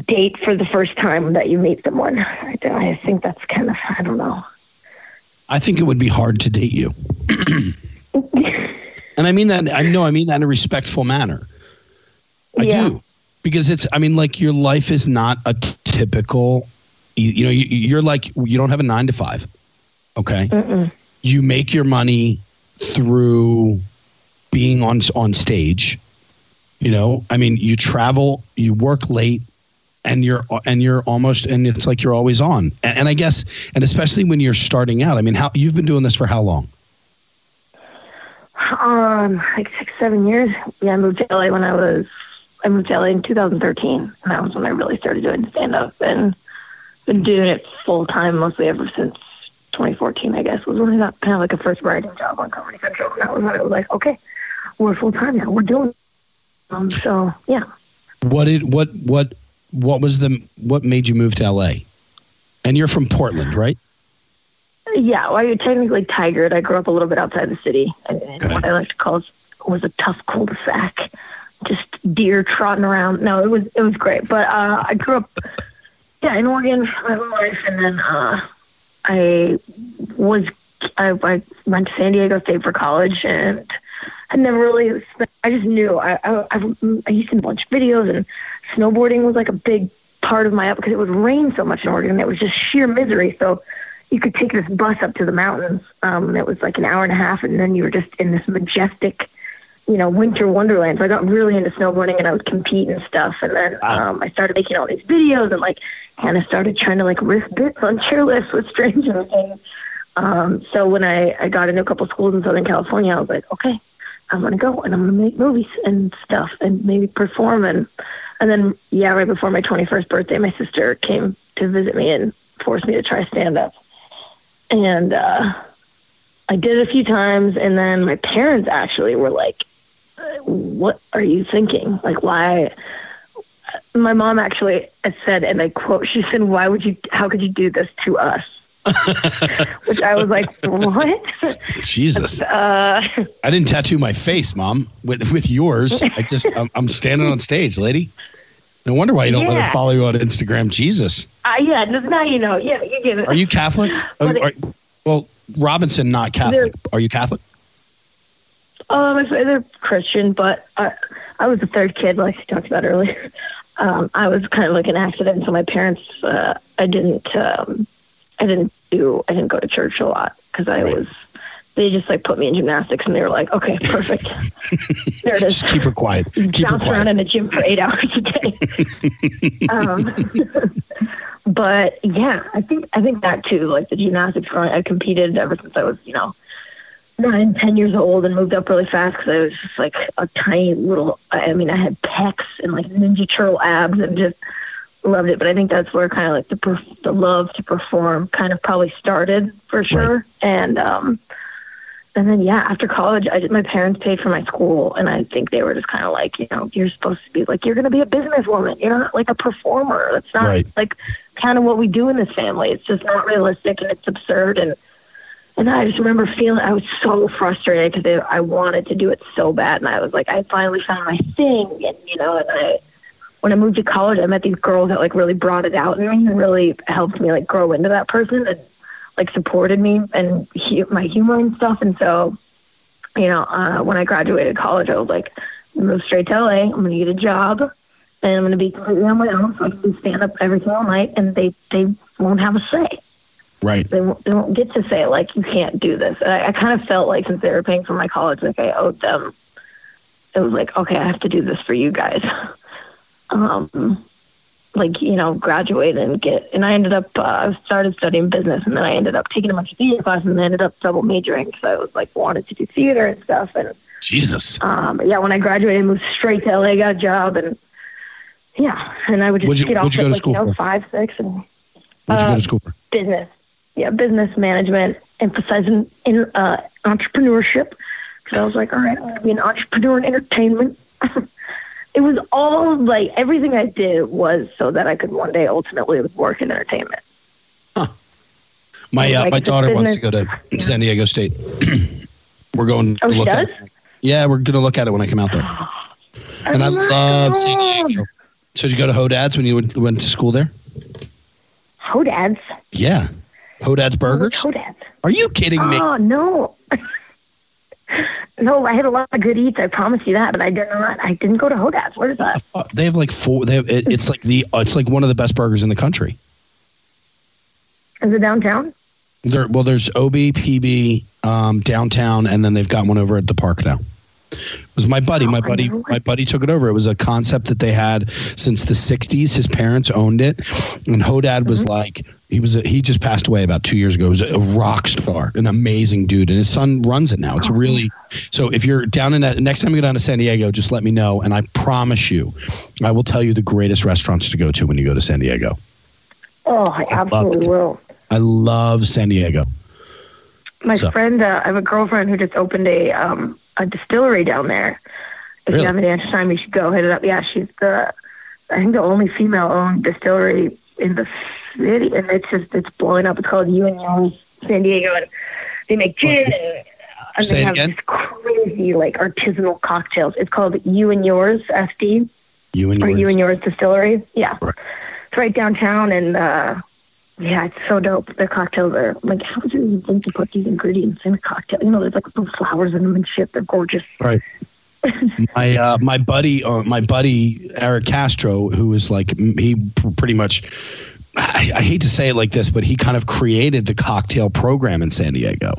date for the first time that you meet someone. I, I think that's kind of, I don't know. I think it would be hard to date you. and I mean that, I know I mean that in a respectful manner. I Yeah. do. Because it's, I mean, like your life is not a t- typical, you, you know, you, you're like, you don't have a nine to five. Okay. Mm-mm. You make your money through being on on stage you know i mean you travel you work late and you're and you're almost and it's like you're always on and, and i guess and especially when you're starting out i mean how you've been doing this for how long Um, like six, seven years. Yeah, I moved to LA when I was, I moved to LA in 2013. And that was when I really started doing stand up and been doing it full time mostly ever since 2014, I guess, was when I got kind of like a first writing job on Comedy Central. And that was when it was like, okay, we're full time now. We're doing it. Um, so, yeah. what did what what what was the what made you move to la and you're from portland right Yeah, well, you're technically Tigard. I grew up a little bit outside the city. And, what I like to call is, was a tough cul-de-sac. Just deer trotting around. No, it was it was great. But uh, I grew up, yeah, in Oregon for my whole life, and then uh, I was I, I went to San Diego State for college, and I never really. Spent, I just knew I, I I I used to watch videos, and snowboarding was like a big part of my up because it would rain so much in Oregon. It was just sheer misery. So you could take this bus up to the mountains. Um, it was like an hour and a half, and then you were just in this majestic, you know, winter wonderland. So I got really into snowboarding, and I would compete and stuff. And then um, I started making all these videos, and like kind of started trying to like riff bits on chairlifts with strangers. And um, so when I I got into a couple schools in Southern California, I was like, okay, I'm gonna go and I'm gonna make movies and stuff, and maybe perform and. And then, yeah, right before my 21st birthday, my sister came to visit me and forced me to try stand up and uh, I did it a few times, and then my parents actually were like, "What are you thinking? Like, why?" My mom actually said, and I quote, she said, "Why would you? How could you do this to us?" Which I was like, "What?" jesus Uh, i didn't tattoo my face mom with with yours i just i'm, I'm standing on stage lady no wonder why you don't let her follow you on instagram jesus uh, yeah, now you know. Yeah, you get it. Are you Catholic? It- Are- well, Robinson, not Catholic. Are you Catholic? Um, they're Christian, but I, I was the third kid, like you talked about earlier. Um, I was kind of like an accident, so my parents, uh, I didn't, um, I didn't do, I didn't go to church a lot because I Right. was. They just like put me in gymnastics, and they were like, "Okay, perfect. there it is." Just keep her quiet. Keep her bounce around in the gym for eight hours a day. um, but yeah, I think I think that too. Like the gymnastics, growing, I competed ever since I was, you know, nine, ten years old, and moved up really fast because I was just like a tiny little. I mean, I had pecs and like Ninja Turtle abs, and just loved it. But I think that's where kind of like the perf- the love to perform kind of probably started for sure. And um, and then yeah, after college, I did, my parents paid for my school, and I think they were just kind of like, you know, you're supposed to be like, you're going to be a businesswoman. You're not like a performer. That's not Right. like kind of what we do in this family. It's just not realistic, and it's absurd. And and I just remember feeling I was so frustrated because I wanted to do it so bad, and I was like, I finally found my thing, and you know, and I. When I moved to college, I met these girls that like really brought it out and really helped me like grow into that person and like supported me and hu- my humor and stuff. And so, you know, uh, when I graduated college, I was like, I'm move straight to LA. I'm gonna get a job, and I'm gonna be completely on my own, so I can stand up every single night, and they they won't have a say. Right. They won't, they won't get to say like you can't do this. And I, I kind of felt like since they were paying for my college, like I owed them. It was like okay, I have to do this for you guys. um, like you know, graduate and get. And I ended up uh, I started studying business, and then I ended up taking a bunch of theater classes, and I ended up double majoring because I was like wanted to do theater and stuff. And Jesus. um, yeah, when I graduated, I moved straight to LA, got a job, and yeah, and I would just you- get off at like school you know five, six, and What'd you go Uh, to school for? business. Yeah, business management, emphasizing in, uh, entrepreneurship. So I was like, all right, I'm going to be an entrepreneur in entertainment. it was all like everything I did was so that I could one day ultimately work in entertainment. My uh, like my daughter wants to go to San Diego State. we're going to Oh, she look at does? it. Yeah, we're going to look at it when I come out there. And I love San Diego. So did you go to Hodad's when you went, went to school there? Hodad's. Yeah. Hodad's Burgers? Hodad's. Are you kidding me? Oh no. no, I had a lot of good eats. I promise you that, but I did not. I didn't go to Hodad's. What is that? They have like four. They have. It, it's like the. It's like one of the best burgers in the country. Is it downtown? There, well, there's OB, PB, um, downtown, and then they've got one over at the park now. It was my buddy. My Oh, buddy. My buddy took it over. It was a concept that they had since the '60s. His parents owned it, and Hodad was Mm-hmm. like he was. A, he just passed away about two years ago. He was a rock star, an amazing dude, and his son runs it now. Oh. It's really. So if you're down in that next time you go down to San Diego, just let me know, and I promise you, I will tell you the greatest restaurants to go to when you go to San Diego. Oh, I absolutely it. will. I love San Diego. My So- friend, uh, I have a girlfriend who just opened a um a distillery down there. If Really? you have any extra time, you should go hit it up. Yeah, she's the I think the only female owned distillery in the city, and it's just it's blowing up. It's called You and Yours San Diego, and they make gin and, they have again? these crazy like artisanal cocktails. It's called You and Yours SD You and or yours. You and Yours Distillery. Yeah, Right. it's right downtown, and uh, yeah, it's so dope. The cocktails are like, how would you even think to put these ingredients in a cocktail? You know, there's like little flowers in them and shit. They're gorgeous. Right. my uh, my buddy uh, my buddy Eric Castro, who is like he pretty much. I, I hate to say it like this, but he kind of created the cocktail program in San Diego.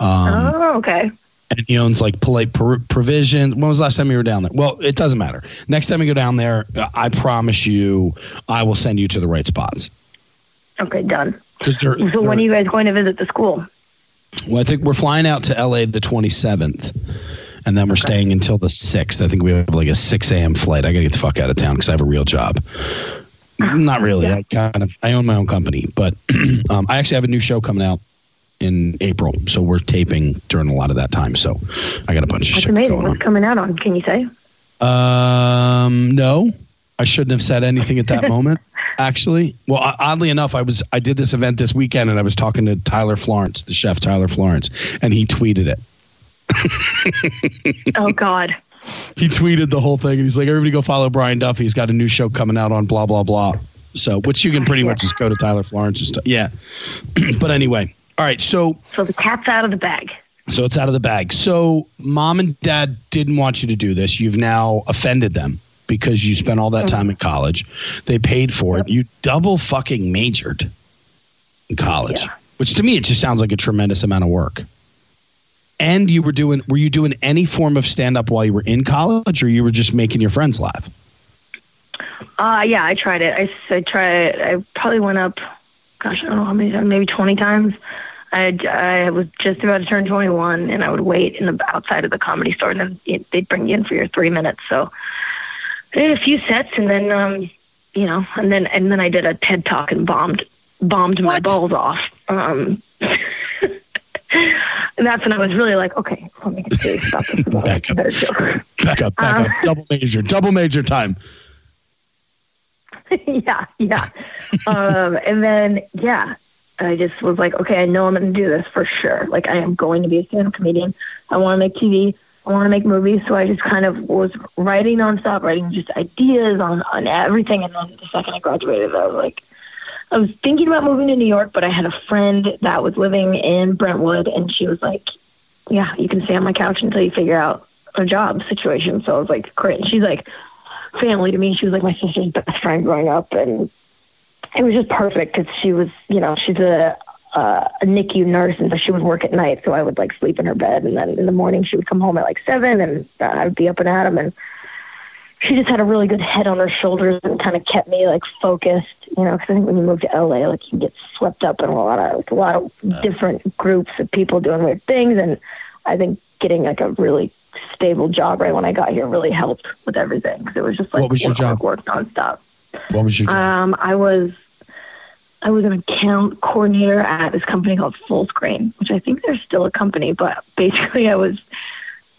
Um, oh, okay. and he owns like polite Pro- provision. When was the last time you were down there? Well, it doesn't matter. Next time you go down there, uh, I promise you, I will send you to the right spots. Okay, done. They're, So when are you guys going to visit the school? Well, I think we're flying out to LA the 27th, and then we're staying until the 6th. I think we have like a 6 a.m. flight. I got to get the fuck out of town because I have a real job. Not really. I kind of I own my own company, but um, I actually have a new show coming out in April, so we're taping during a lot of that time. So I got a bunch of That's shit amazing. going What's coming out on? Can you say? Um, no, I shouldn't have said anything at that moment. Actually, well, oddly enough, I was I did this event this weekend, and I was talking to Tyler Florence, the chef Tyler Florence, and he tweeted it. Oh God. he tweeted the whole thing and he's like everybody go follow brian duffy he's got a new show coming out on blah blah blah. So which you can pretty much just go to tyler florence and stuff yeah. But anyway all right so So the cat's out of the bag. so it's out of the bag. So mom and dad didn't want you to do this. You've now offended them because you spent all that time in college they paid for it you double fucking majored in college Yeah. which to me it just sounds like a tremendous amount of work and you were doing were you doing any form of stand up while you were in college or you were just making your friends laugh Uh, yeah, I tried it. I, I tried. I probably went up. Gosh, I don't know how many times. Maybe twenty times. I I was just about to turn twenty one, and I would wait in the outside of the comedy store, and then it, they'd bring you in for your three minutes. So I did a few sets, and then um, you know, and then and then I did a TED talk and bombed bombed my What? balls off. Um, and that's when I was really like, okay, let me get serious about this. Back up. Back up back Um, up double major double major time yeah, yeah. um, and then yeah, I just was like, okay, I know I'm going to do this for sure. Like I am going to be a stand-up comedian. I want to make TV. I want to make movies. So I just kind of was writing nonstop, writing just ideas on on everything. And then the second I graduated, I was like, I was thinking about moving to New York, but I had a friend that was living in Brentwood, and she was like, yeah, you can stay on my couch until you figure out a job situation. So I was like, great. And she's like family to me. She was like my sister's best friend growing up, and it was just perfect because she was, you know, she's a uh, a NICU nurse, and so she would work at night. So I would like sleep in her bed, and then in the morning she would come home at like seven, and uh, I would be up and at 'em, And she just had a really good head on her shoulders and kind of kept me like focused, you know. Because I think when you move to LA, like you get swept up in a lot of like, a lot of different groups of people doing weird things, and I think getting like a really stable job right when I got here really helped with everything because it was just like What was your work, job? work, work nonstop. what was your job Um, I was I was an account coordinator at this company called Fullscreen, which I think they're still a company, but basically I was,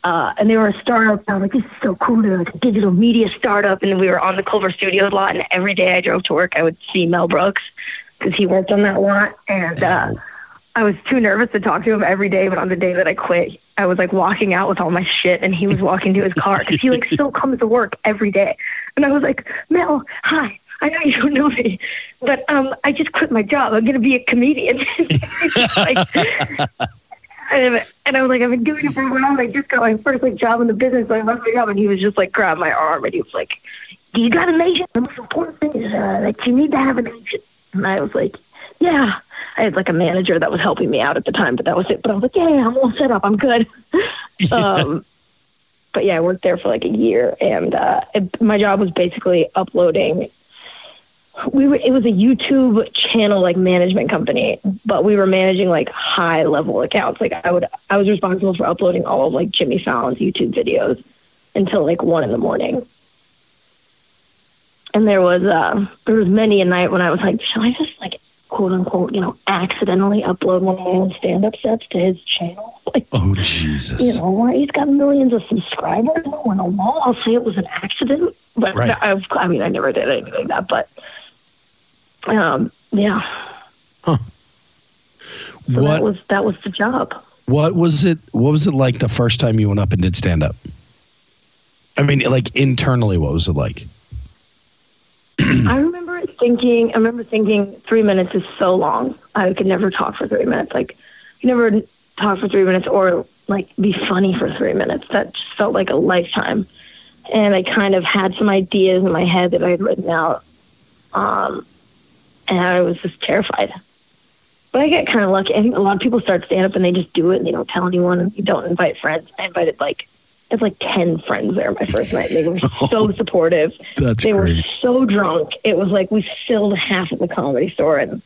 uh, and they were a startup. I was like, this is so cool. They're like a digital media startup. And we were on the Culver Studios lot. And every day I drove to work, I would see Mel Brooks because he worked on that lot. And uh, I was too nervous to talk to him every day. But on the day that I quit, I was like walking out with all my shit and he was walking to his car because he like still comes to work every day. And I was like, Mel, hi. I know you don't know me, but um, I just quit my job. I'm going to be a comedian. like, and, I was like, I've been doing it for a while. I just got my first like job in the business. So I left my job, and he was just like grabbed my arm, and he was like, "Do you got an agent? The most important thing is uh, that you need to have an agent." And I was like, "Yeah." I had like a manager that was helping me out at the time, but that was it. But I was like, "Yeah, yeah I'm all set up. I'm good." Yeah. Um, but yeah, I worked there for like a year, and uh, it, my job was basically uploading we were it was a YouTube channel like management company, but we were managing like high level accounts. Like I would I was responsible for uploading all of like Jimmy Fallon's YouTube videos until like one in the morning. And there was uh there was many a night when I was like, should I just like quote unquote, you know, accidentally upload one of my own stand up sets to his channel? Like Oh Jesus. you know, why he's got millions of subscribers. No one will. I'll say it was an accident. But Right. I, I mean, I never did anything like that. But um, yeah, so that what was that was the job. what was it what was it like the first time you went up and did stand up? I mean, like internally, what was it like? I remember thinking. I remember thinking three minutes is so long. I could never talk for three minutes. Like, I could never talk for three minutes or like be funny for three minutes. That just felt like a lifetime. And I kind of had some ideas in my head that I had written out. Um, and I was just terrified. But I get kind of lucky. I think a lot of people start stand up and they just do it and they don't tell anyone and you don't invite friends. I invited like, I had like 10 friends there my first night. They were so supportive That's they were so drunk. It was like we filled half of the comedy store, and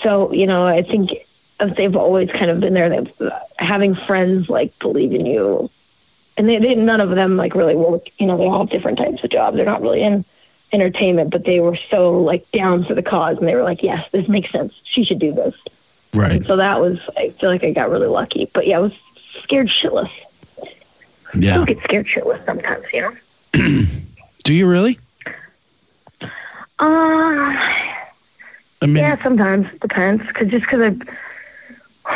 so you know, I think they've always kind of been there. They've, having friends like believe in you, and they, they none of them like really work. You know, they all have different types of jobs. They're not really in entertainment, but they were so like down for the cause, and they were like, "Yes, this makes sense. She should do this." Right. And so that was. I feel like I got really lucky, but yeah, I was scared shitless. I Yeah. still get scared shitless sometimes, you know. Do you really? Uh, I mean, Yeah, sometimes depends. Cause just because I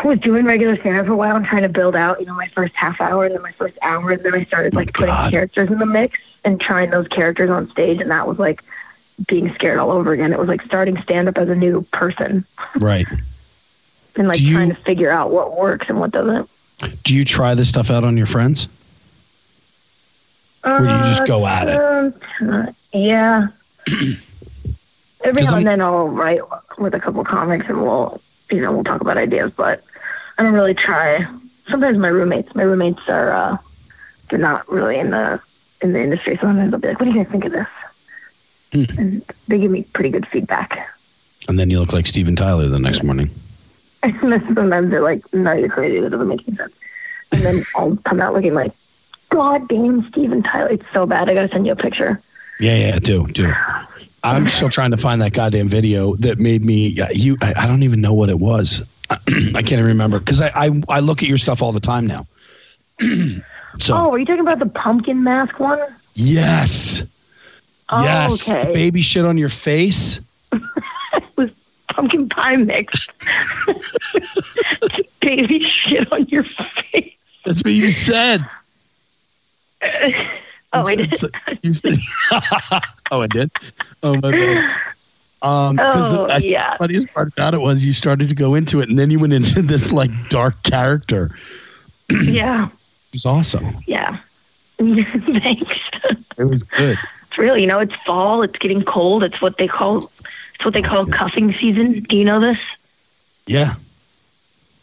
was doing regular stand up for a while and trying to build out, you know, my first half hour and then my first hour, and then I started like putting God. characters in the mix and trying those characters on stage, and that was like being scared all over again. It was like starting stand up as a new person right. and like you- trying to figure out what works and what doesn't. Do you try this stuff out on your friends? Or do you just go at it? Um, uh, yeah. Every now and then I'll write with a couple comics and we'll, you know, we'll talk about ideas, but I don't really try. Sometimes my roommates, my roommates are, uh, they're not really in the in the industry. Sometimes they'll be like, "What do you guys think of this?" Hmm. And they give me pretty good feedback. And then you look like Steven Tyler the next morning. And sometimes they're like, "No, you're crazy. That doesn't make any sense." And then I'll come out looking like, "God damn, Steven Tyler! It's so bad. I gotta send you a picture." Yeah, yeah, do, do. I'm still trying to find that goddamn video that made me. You, I, I don't even know what it was. I can't even remember because I, I I look at your stuff all the time now. so Oh, are you talking about the pumpkin mask one? yes, Oh, yes, the baby shit on your face. With pumpkin pie mix. Baby shit on your face. That's what you said. Oh, I did. said- You said, oh, I did. Oh my god. Um, Oh, the, I- yeah. the funniest part about it was you started to go into it, and then you went into this like dark character. Yeah, It was awesome. yeah. Thanks. It was good. It's really, you know, it's fall. It's getting cold. It's what they call, it's what they call cuffing season. Do you know this? Yeah.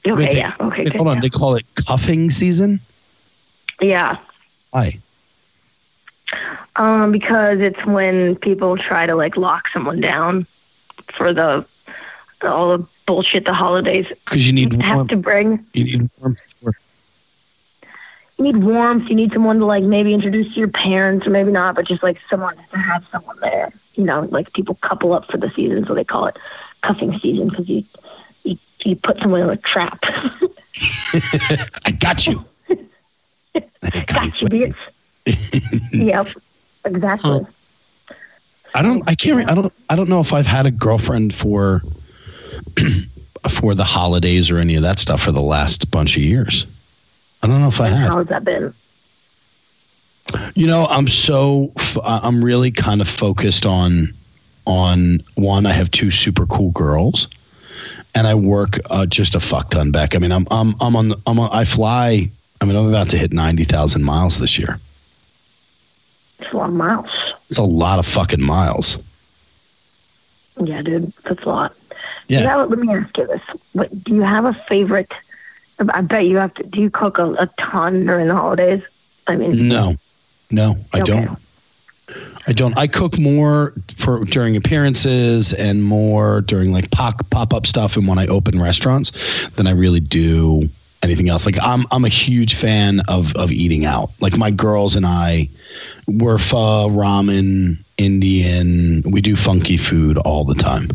Okay, Wait, they- yeah. Okay, Wait, good. hold on. yeah. They call it cuffing season. yeah. Why? Um, because it's when people try to like lock someone down for the all the bullshit the holidays Because you need warmth. have to bring. You need warmth. you need warmth. You need someone to like maybe introduce to your parents, or maybe not, but just like someone to have someone there. you know, like people couple up for the season, so they call it cuffing season because you, you you put someone in a trap. I got you. I got you, bitch. yep, exactly. Huh. I don't. I can't. I don't. I don't know if I've had a girlfriend for for the holidays or any of that stuff for the last bunch of years. I don't know if I have. How has that been? You know, I'm so I'm really kind of focused on on one. I have two super cool girls, and I work uh, just a fuck ton back. I mean, I'm I'm I'm on I'm on, I fly. I mean, I'm about to hit ninety thousand miles this year. It's a lot of miles. It's a lot of fucking miles. Yeah, dude, that's a lot. Yeah. Now, let me ask you this: what, Do you have a favorite? I bet you have to. Do you cook a, a ton during the holidays? I mean, no, no, I Okay. don't. I don't. I cook more for during appearances and more during like pop pop up stuff and when I open restaurants than I really do anything else. Like I'm I'm a huge fan of of eating out. Like my girls and I, we're pho, ramen, Indian. We do funky food all the time.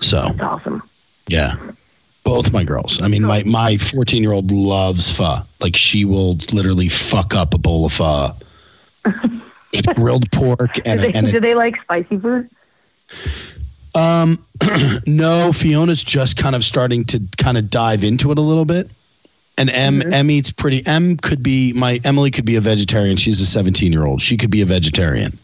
So that's awesome. yeah. Both my girls. I mean, my my 14 year old loves pho. Like she will literally fuck up a bowl of pho. It's grilled pork and do, they, and do they like spicy food? Um no, Fiona's just kind of starting to kind of dive into it a little bit. And M Mhm. M eats pretty. M could be my Emily could be a vegetarian. She's a 17 year old. She could be a vegetarian.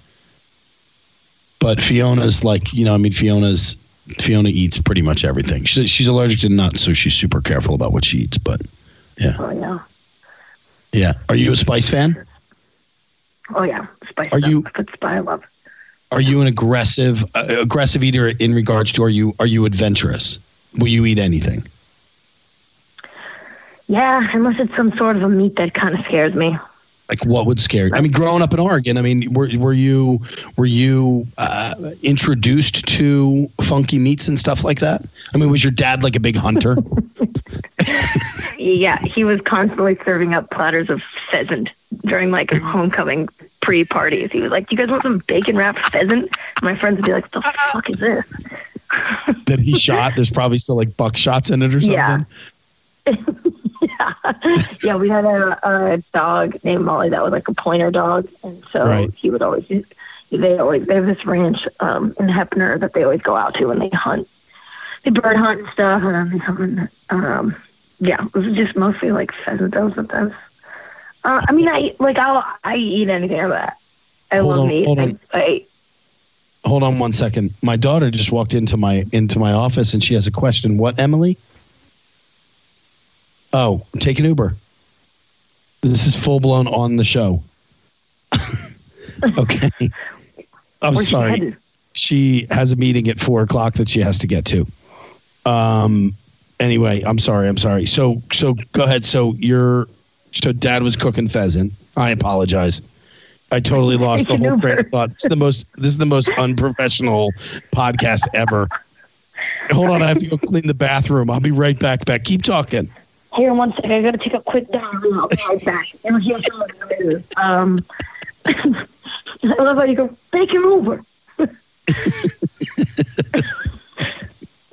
But Fiona's like you know I mean Fiona's Fiona eats pretty much everything. She, she's allergic to nuts, so she's super careful about what she eats. But yeah. Oh yeah. yeah, are you a spice fan? Oh yeah. Spice. Are stuff. you- Good spice I love. Are you an aggressive uh, aggressive eater in regards to are you are you adventurous? Will you eat anything? Yeah, unless it's some sort of a meat that kind of scares me. Like what would scare you? I mean, growing up in Oregon, I mean, were were you were you uh, introduced to funky meats and stuff like that? I mean, was your dad like a big hunter? Yeah, he was constantly serving up platters of pheasant during like homecoming pre parties. He was like, Do "You guys want some bacon wrapped pheasant?" My friends would be like, "What the fuck is this?" that he shot? There's probably still like buckshots in it or something. Yeah. yeah, yeah. We had a, a dog named Molly that was like a pointer dog, and so Right. he would always. They always they have this ranch um, in Heppner that they always go out to when they hunt. They bird hunt and stuff, and then they hunt. Um, yeah, it was just mostly like pheasant though sometimes. Uh, I mean, I like I'll I eat anything. I, I Hold love on, meat. hold I, on. I, Hold on one second. My daughter just walked into my into my office and she has a question. What, Emily? Oh, take an Uber. This is full blown on the show. okay. I'm where's sorry. headed? She has a meeting at four o'clock that she has to get to. Um. Anyway, I'm sorry. I'm sorry. So so go ahead. So you're so dad was cooking pheasant. I apologize. I totally lost the whole train of thought. It's the most this is the most unprofessional podcast ever. Hold on, I have to go clean the bathroom. I'll be right back. Back. Keep talking. Here, one second. I gotta take a quick dive. I'll be right back. You'll hear some later. Um, I love how you go, take him over.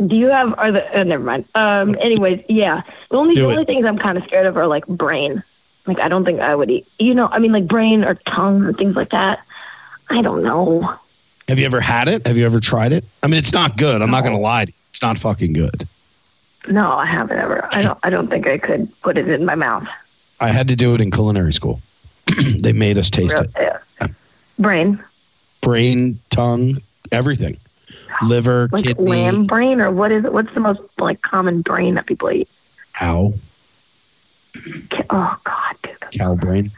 Do you have, are the, uh, never mind. Um, anyways, yeah. The only, Do the it. only things I'm kind of scared of are like brain. Like, I don't think I would eat, you know, I mean, like brain or tongue or things like that. I don't know. Have you ever had it? Have you ever tried it? I mean, it's not good. I'm not going to lie. To you. It's not fucking good. No, I haven't ever. I don't, I don't think I could put it in my mouth. I had to do it in culinary school. they made us taste it. Yeah. Brain. Brain, tongue, everything. Liver, like kidney, lamb brain or what is it? What's the most like common brain that people eat? Ca- Oh God, dude. cow brain.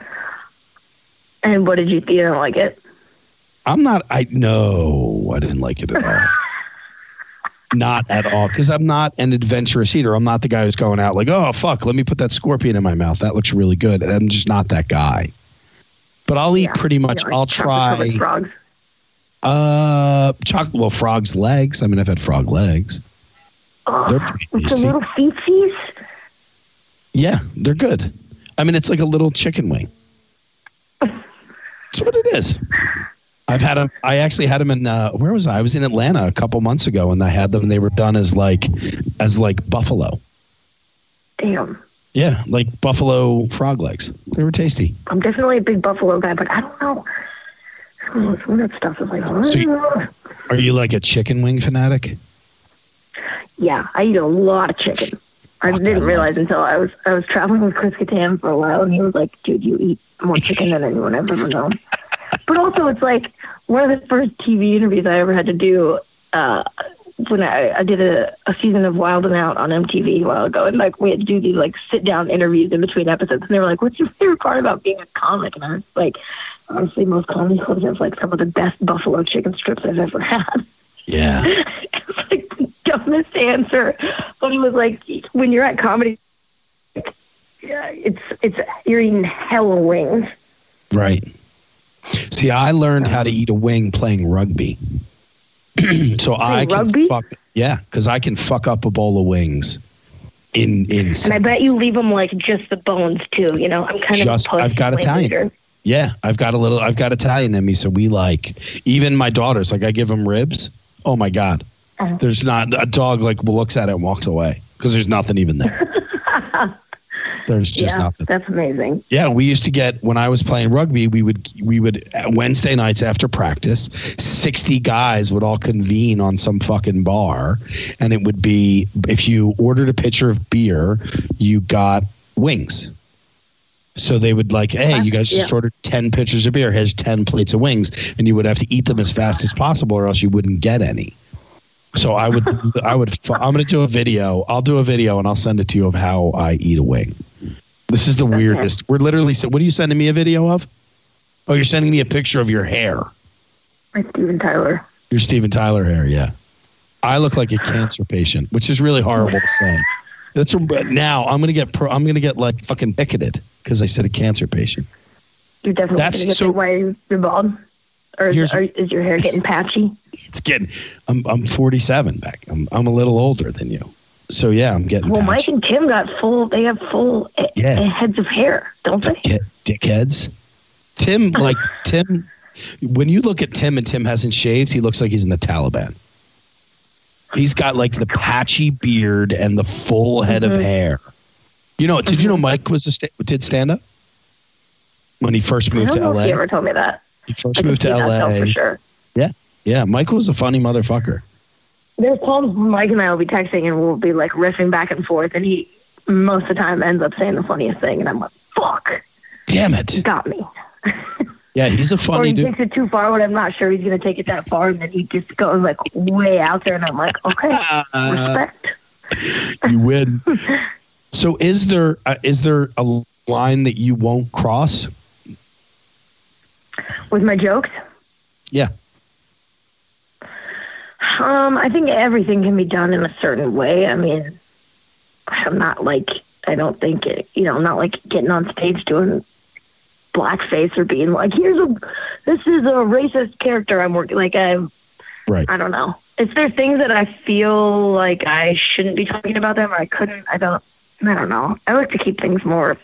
And what did you? You don't like it? I'm not. I no, I didn't like it at all. not at all, because I'm not an adventurous eater. I'm not the guy who's going out like, oh fuck, let me put that scorpion in my mouth. That looks really good. I'm just not that guy. But I'll eat Yeah. pretty much. You know, I'll try. frogs. Uh, chocolate. Well, frog's legs. I mean, I've had frog legs. Oh, They're pretty with the little feetsies. Yeah, they're good. I mean, it's like a little chicken wing. That's what it is. I've had them. I actually had them in. Uh, where was I? I was in Atlanta a couple months ago, and I had them. And They were done as like, as like buffalo. Damn. Yeah, like buffalo frog legs. They were tasty. I'm definitely a big buffalo guy, but I don't know. I don't know, Some of that stuff is like. So you- Are you like a chicken wing fanatic? yeah, I eat a lot of chicken. I didn't realize until I was I was traveling with Chris Kattan for a while, and he was like, "Dude, you eat more chicken than anyone I've ever known." But also, it's like one of the first TV interviews I ever had to do. Uh, when I, I did a, a season of Wild and Out on MTV a while ago, and like we had to do these like sit down interviews in between episodes, and they were like, "What's your favorite part about being a comic?" And I was like, "Honestly, most comedy clubs have like some of the best buffalo chicken strips I've ever had." Yeah. it's like the dumbest answer. But it was like when you're at comedy, yeah, it's it's you're eating hella wings. Right. See, I learned how to eat a wing playing rugby. so I can rugby? fuck. Yeah, because I can fuck up a bowl of wings. In in. And I bet you leave them like just the bones too. You know, I'm kind Just- of I've got Italian. eater. Yeah, I've got a little. I've got Italian in me, so we like. Even my daughters, like I give them ribs. Oh my god, Uh-huh. there's not a dog like looks at it and walks away because there's nothing even there. there's just yeah, nothing. that's amazing. Yeah, we used to get when I was playing rugby. We would we would Wednesday nights after practice, sixty guys would all convene on some fucking bar, and it would be if you ordered a pitcher of beer, you got wings. So they would like, hey, you guys just Yeah. ordered ten pitchers of beer. has ten plates of wings, and you would have to eat them as fast as possible, or else you wouldn't get any. So I would, I would, I'm going to do a video. I'll do a video and I'll send it to you of how I eat a wing. This is the weirdest. We're literally. What are you sending me a video of? Oh, you're sending me a picture of your hair. Like Steven Tyler. Your Steven Tyler hair. Yeah, I look like a cancer patient, which is really horrible to say. That's but now I'm gonna get pro, I'm gonna get like fucking picketed because I said a cancer patient. You're definitely That's- gonna get so- why you're bald, or is, are, is your hair getting patchy? It's getting. I'm I'm 47 back. I'm I'm a little older than you. So yeah, I'm getting. Well, Mike and Tim got full. They have full eh, Yeah. eh, heads of hair, don't they? Get dickheads. Tim, like Tim, when you look at Tim and Tim hasn't shaved, he looks like he's in the Taliban. He's got like the patchy beard and the full head of Mhm. hair. You know, did you know Mike was a sta- did stand up when he first I moved to LA? he ever told me that. He first can moved to LA. for sure. Yeah, yeah. Mike was a funny motherfucker. There's times Mike and I will be texting and we'll be like riffing back and forth, and he most of the time ends up saying the funniest thing, and I'm like, "Fuck, Damn it. got me." Yeah, he's a funny or he dude. takes it too far when I'm not sure he's gonna take it that far, and then he just goes like way out there, and I'm like, "Okay, respect." You win. So is there uh, is there a line that you won't cross? With my jokes, Yeah. um, I think everything can be done in a certain way. I mean, I'm not like I don't think it, you know, I'm not like getting on stage doing blackface or being like, "Here's a, this is a racist character I'm working." Like I'm Right. I don't know. If there's things that I feel like I shouldn't be talking about them or I couldn't, I don't, I don't know. I like to keep things more.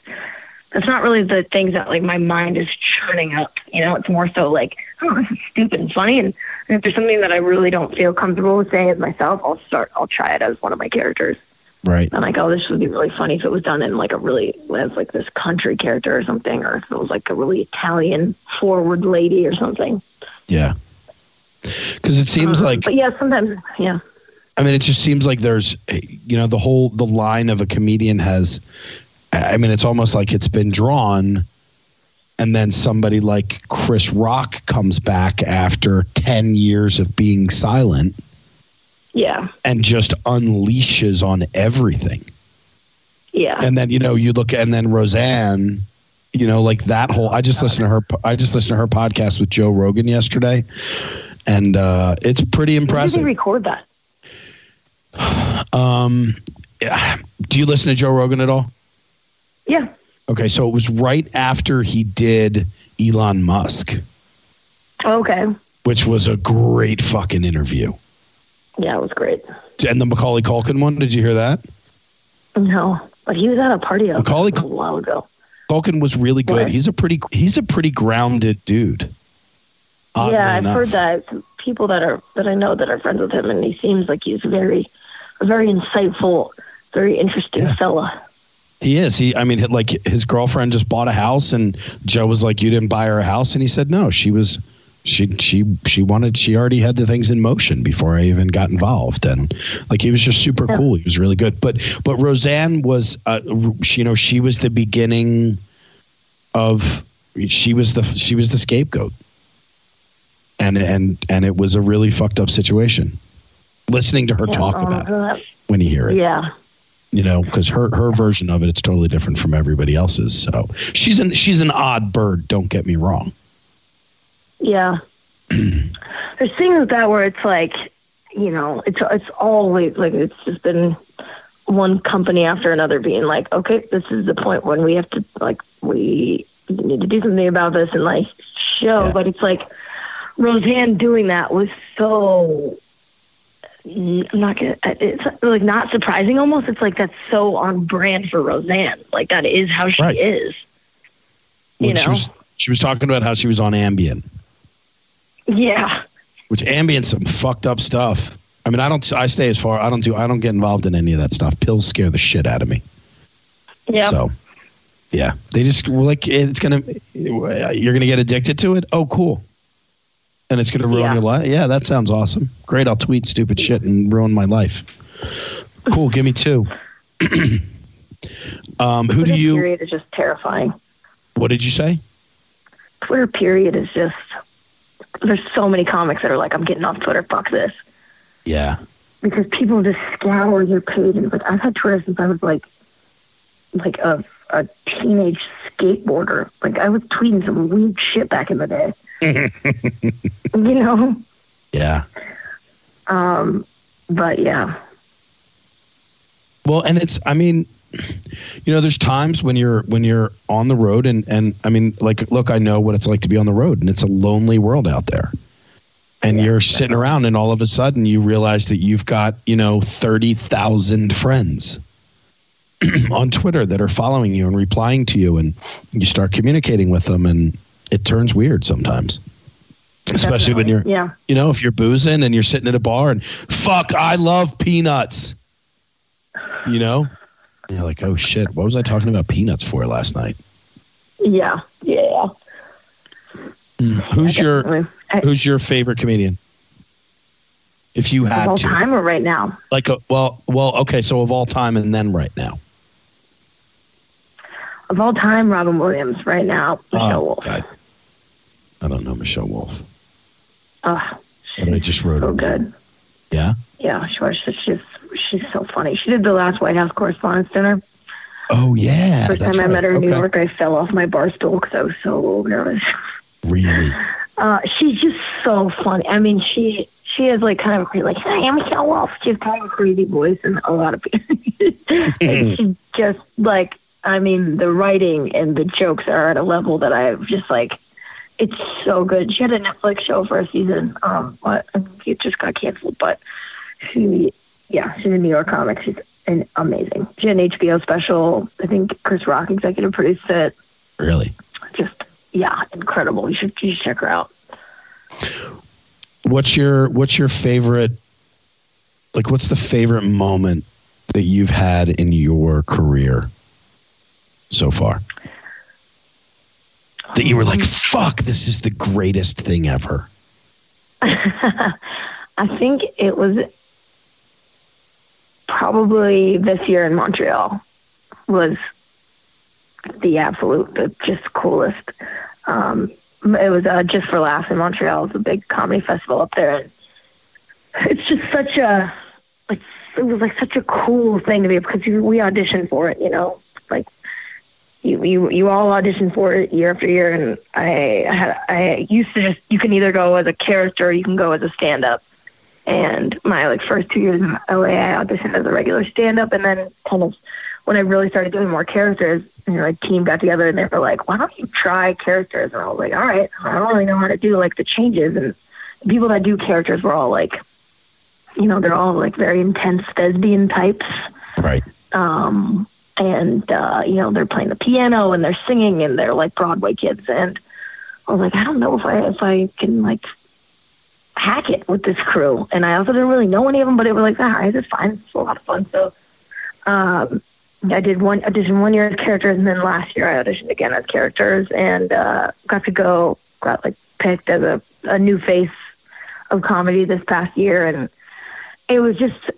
It's not really the things that like my mind is churning up. You know, it's more so like, oh, this is stupid and funny. And, and if there's something that I really don't feel comfortable with saying as myself, I'll start. I'll try it as one of my characters. Right. I'm like, oh, this would be really funny if it was done in like a really as like this country character or something, or if it was like a really Italian forward lady or something. Yeah. Because it seems Uh, like but yeah, sometimes, yeah. I mean, it just seems like there's, you know, the whole the line of a comedian has. I mean, it's almost like it's been drawn, and then somebody like Chris Rock comes back after ten years of being silent Yeah, and just unleashes on everything. yeah. And then you know you look, and then Roseanne, you know, like that whole. I just listened to her. I just listened to her podcast with Joe Rogan yesterday, and uh, it's pretty When did impressive. they record that? Um, yeah. do you listen to Joe Rogan at all? Yeah. Okay, so it was right after he did Elon Musk, Okay. which was a great fucking interview. Yeah, it was great. And the Macaulay Culkin one, did you hear that? No, but he was at a party Macaulay- a while ago. Culkin was really good. What? He's a pretty he's a pretty grounded dude. Yeah, I've enough. heard that people that are that I know that are friends with him, and he seems like he's very, a very insightful, very interesting Yeah. fella. He is. He. I mean, like his girlfriend just bought a house, and Joe was like, "You didn't buy her a house," and he said, "No, she was." She she she wanted. She already had the things in motion before I even got involved, and like he was just super Yeah. cool. He was really good. But but Roseanne was, uh, she, you know, she was the beginning of. She was the she was the scapegoat, and and and it was a really fucked up situation. Listening to her Yeah, talk about it when you hear it Yeah, you know, because her her version of it, it's totally different from everybody else's. So she's an she's an odd bird. Don't get me wrong. Yeah. There's things with that where it's like, you know, it's it's always like it's just been one company after another being like, okay, this is the point when we have to like we need to do something about this and like show. Yeah. But it's like Roseanne doing that was so. I'm not gonna. It's like not surprising. Almost, it's like that's so on brand for Roseanne. Like that is how she Right. is. You When she know? was she was talking about how she was on Ambien, Yeah. which Ambien's some fucked up stuff. I mean, I don't. I stay as far. I don't do. I don't get involved in any of that stuff. Pills scare the shit out of me. Yeah. So, yeah, they just well, like it's gonna. You're gonna get addicted to it. Oh, cool. And it's gonna ruin Yeah. your life. Yeah, that sounds awesome. Great. I'll tweet stupid shit and ruin my life. Cool. Give me two. um, who do you? Period is just terrifying. What did you say? Twitter period is just. There's so many comics that are like, I'm getting off Twitter. Fuck this. Yeah. because people just scour your page and like I've had Twitter since I was like like a a teenage skateboarder. Like I was tweeting some weird shit back in the day. you know? Yeah. Um but yeah. Well, and it's. I mean, you know, there's times when you're when you're on the road, and and I mean, like, look, I know what it's like to be on the road, and it's a lonely world out there. And you're sitting around, and all of a sudden, you realize that you've got you know thirty thousand friends on Twitter that are following you and replying to you, and you start communicating with them, and it turns weird sometimes. Especially when you're, Yeah. you know, if you're boozing and you're sitting at a bar and fuck, I love peanuts. You know? And you're like, oh shit, what was I talking about peanuts for last night? Yeah. Yeah. Hmm. Who's your. I- who's your favorite comedian? If you of had all to. time or right now? Like a, well well, okay, so of all time and then right now. Of all time, Robin Williams. Right now, oh, Michelle Oh, Wolf. God. I don't know Michelle Wolf. Oh, But I just wrote so good. Yeah? Yeah, she was. She's she's so funny. She did the last White House Correspondents' Dinner. Oh yeah. First time I right. met her in New York, I fell off my bar stool because I was so nervous. Really? Uh, she's just so funny. I mean, she she has like kind of a crazy, like I am Michelle Wolf. She has kind of a crazy voice, and a lot of people. and she just like I mean, the writing and the jokes are at a level that I've just like. It's so good. She had a Netflix show for a season. Um, but I think it just got canceled. But she, yeah, she's a New York comic. She's an amazing. She had an HBO special. I think Chris Rock executive produced it. Really? Just yeah, incredible. You should you should check her out. What's your what's your favorite like what's the favorite moment that you've had in your career so far? That you were like, um. fuck, this is the greatest thing ever. I think it was probably this year in Montreal was the absolute, the just coolest. Um, it was uh, just for laughs in Montreal. It's a big comedy festival up there, and it's just such a like it was like such a cool thing to be because we auditioned for it. You know, like you you you all audition for it year after year, and I I, had, I used to just you can either go as a character or you can go as a stand up. And my like first two years in LA, I auditioned as a regular stand up, and then kind of when I really started doing more characters, you know, my team got together and they were like, "Why don't you try characters?" And I was like, "All right, I don't really know how to do like the changes." And people that do characters were all like, you know, they're all like very intense thespian types Right. um, and uh, you know they're playing the piano and they're singing and they're like Broadway kids and I was like, I don't know if I if I can like hack it with this crew. And I also didn't really know any of them, but it was like, all right, it's fine. It's a lot of fun. So um, I did one audition one year as characters, and then last year I auditioned again as characters, and uh, got to go got like picked as a, a new face of comedy this past year, and it was just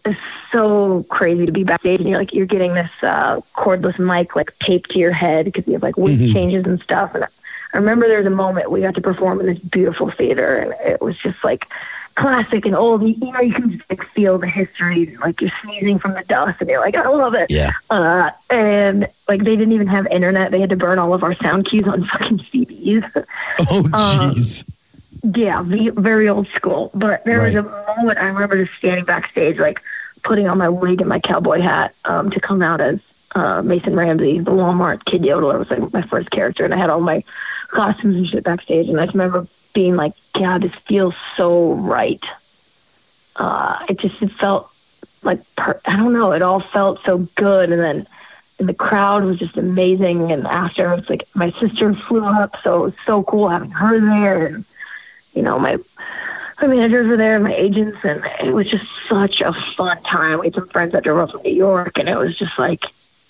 so crazy to be backstage and you're like you're getting this uh, cordless mic like taped to your head because you have like wig Mhm. changes and stuff. And I remember there was a moment we got to perform in this beautiful theater, and it was just like classic and old. You, know, you can just like feel the history, and, like you're sneezing from the dust, and you're like, I love it. Yeah. Uh, and like they didn't even have internet; they had to burn all of our sound cues on fucking CDs. Oh, Um, jeez. Yeah, ve- very old school. But there was a moment I remember just standing backstage, like putting on my wig and my cowboy hat um, to come out as uh, Mason Ramsey, the Walmart kid yodeler, was like my first character, and I had all my costumes and shit backstage. And I just remember being like, "God, this feels so right." Uh, it just it felt like per- I don't know. It all felt so good, and then and the crowd was just amazing. And after, it's like my sister flew up, so it was so cool having her there, and you know my my managers were there, my agents, and it was just such a fun time. We had some friends that drove up from New York, and it was just like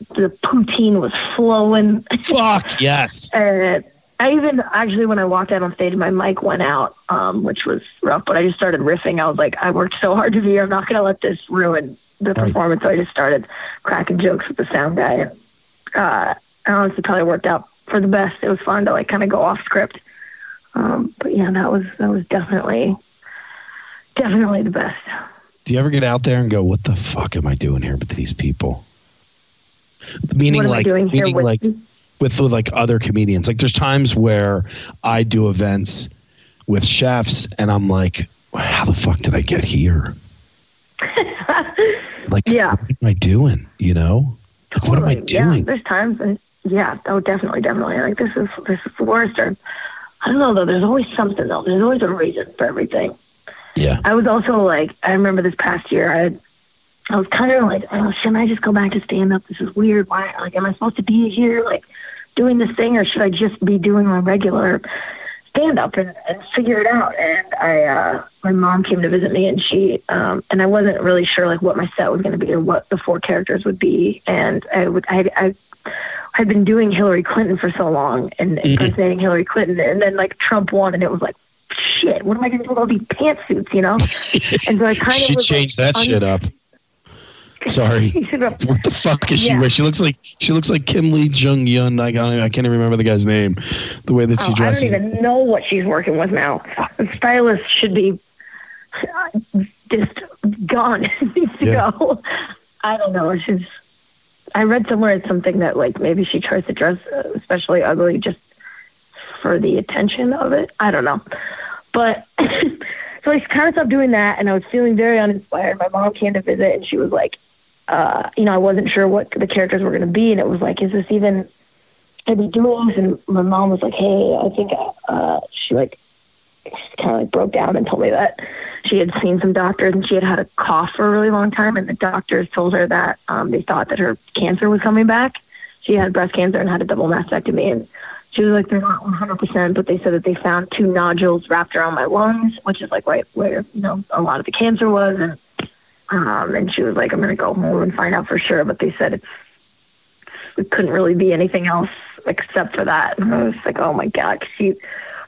the poutine was flowing. Fuck yes. And I even actually, when I walked out on stage, my mic went out, um, which was rough. But I just started riffing. I was like, I worked so hard to be here. I'm not going to let this ruin the performance. So I just started cracking jokes with the sound guy. And uh, I honestly probably worked out for the best. It was fun to like kind of go off script. Um, but yeah, that was that was definitely definitely the best. Do you ever get out there and go, "What the fuck am I doing here with these people?" Meaning, like, meaning like with, with like other comedians. Like, there's times where I do events with chefs, and I'm like, "How the fuck did I get here?" Like, Yeah. what am I doing? You know, like, what am I Totally. Yeah, doing? there's times, and yeah, oh, definitely, definitely. Like this is this is the worst. Or I don't know though. There's always something though. There's always a reason for everything. Yeah. I was also like, I remember this past year, I had, I was kind of like, oh, shouldn't I just go back to stand up? This is weird. Why? Like, am I supposed to be here, like, doing this thing, or should I just be doing my regular stand up and, and figure it out? And I, uh, my mom came to visit me, and she, um, and I wasn't really sure like what my set was going to be or what the four characters would be, and I would, I, I. I'd been doing Hillary Clinton for so long and impersonating Hillary Clinton, and then like Trump won, and it was like, shit, what am I going to do with all these pantsuits, you know? And so I kind of she changed like, that un- shit up. Sorry. What the fuck is she wearing? She looks like she looks like Kim Lee Jung Yun. I can't, I can't even remember the guy's name. The way that she oh, I don't even know what she's working with now. The stylist should be uh, just gone. needs to Yeah. go. I don't know. She's. I read somewhere it's something that like maybe she tries to dress uh, especially ugly just for the attention of it. I don't know, but so I kind of stopped doing that, and I was feeling very uninspired. My mom came to visit, and she was like, uh, you know, I wasn't sure what the characters were going to be, and it was like, is this even I'd be doing this, and my mom was like, "Hey, I think uh, she like kind of like broke down and told me that she had seen some doctors and she had had a cough for a really long time, and the doctors told her that um, they thought that her cancer was coming back. She had breast cancer and had a double mastectomy, and she was like, "They're not 100 percent, but they said that they found two nodules wrapped around my lungs, which is like right where you know a lot of the cancer was." And um, and she was like, "I'm gonna go home and find out for sure," but they said it's it couldn't really be anything else except for that. And I was like, oh my God. 'cause She,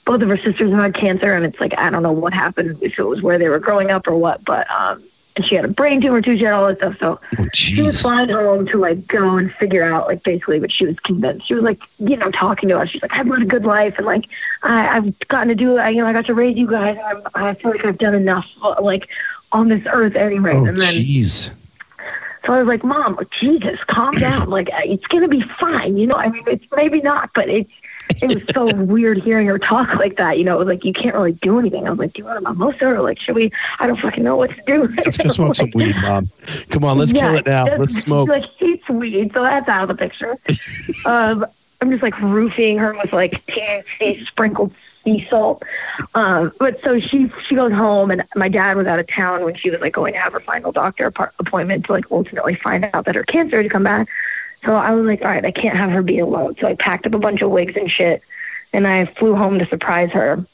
both of her sisters have had cancer, and it's like, I don't know what happened, if it was where they were growing up or what, but, um, and she had a brain tumor too, she had all that stuff. So Oh, she was flying home to like go and figure out like basically what she was convinced. She was like, you know, talking to us. She's like, I've led a good life and like I, I've gotten to do. I, you know, I got to raise you guys. I'm, I feel like I've done enough like on this earth anyway. Oh, and then jeez. so I was like, Mom, Jesus, calm down. Like, it's going to be fine. You know, I mean, it's maybe not, but it's, it was so weird hearing her talk like that. You know, it was like, you can't really do anything. I was like, do you want a mimosa? Or like, should we, I don't fucking know what to do. Let's go smoke some weed, mom. Come on, let's kill it now. Let's smoke. Like, hates weed, so that's out of the picture. um, I'm just like roofing her with like THC sprinkled sea salt. Um, but so she she goes home, and my dad was out of town when she was like going to have her final doctor appointment to like ultimately find out that her cancer had come back. So I was like, all right, I can't have her be alone. So I packed up a bunch of wigs and shit, and I flew home to surprise her,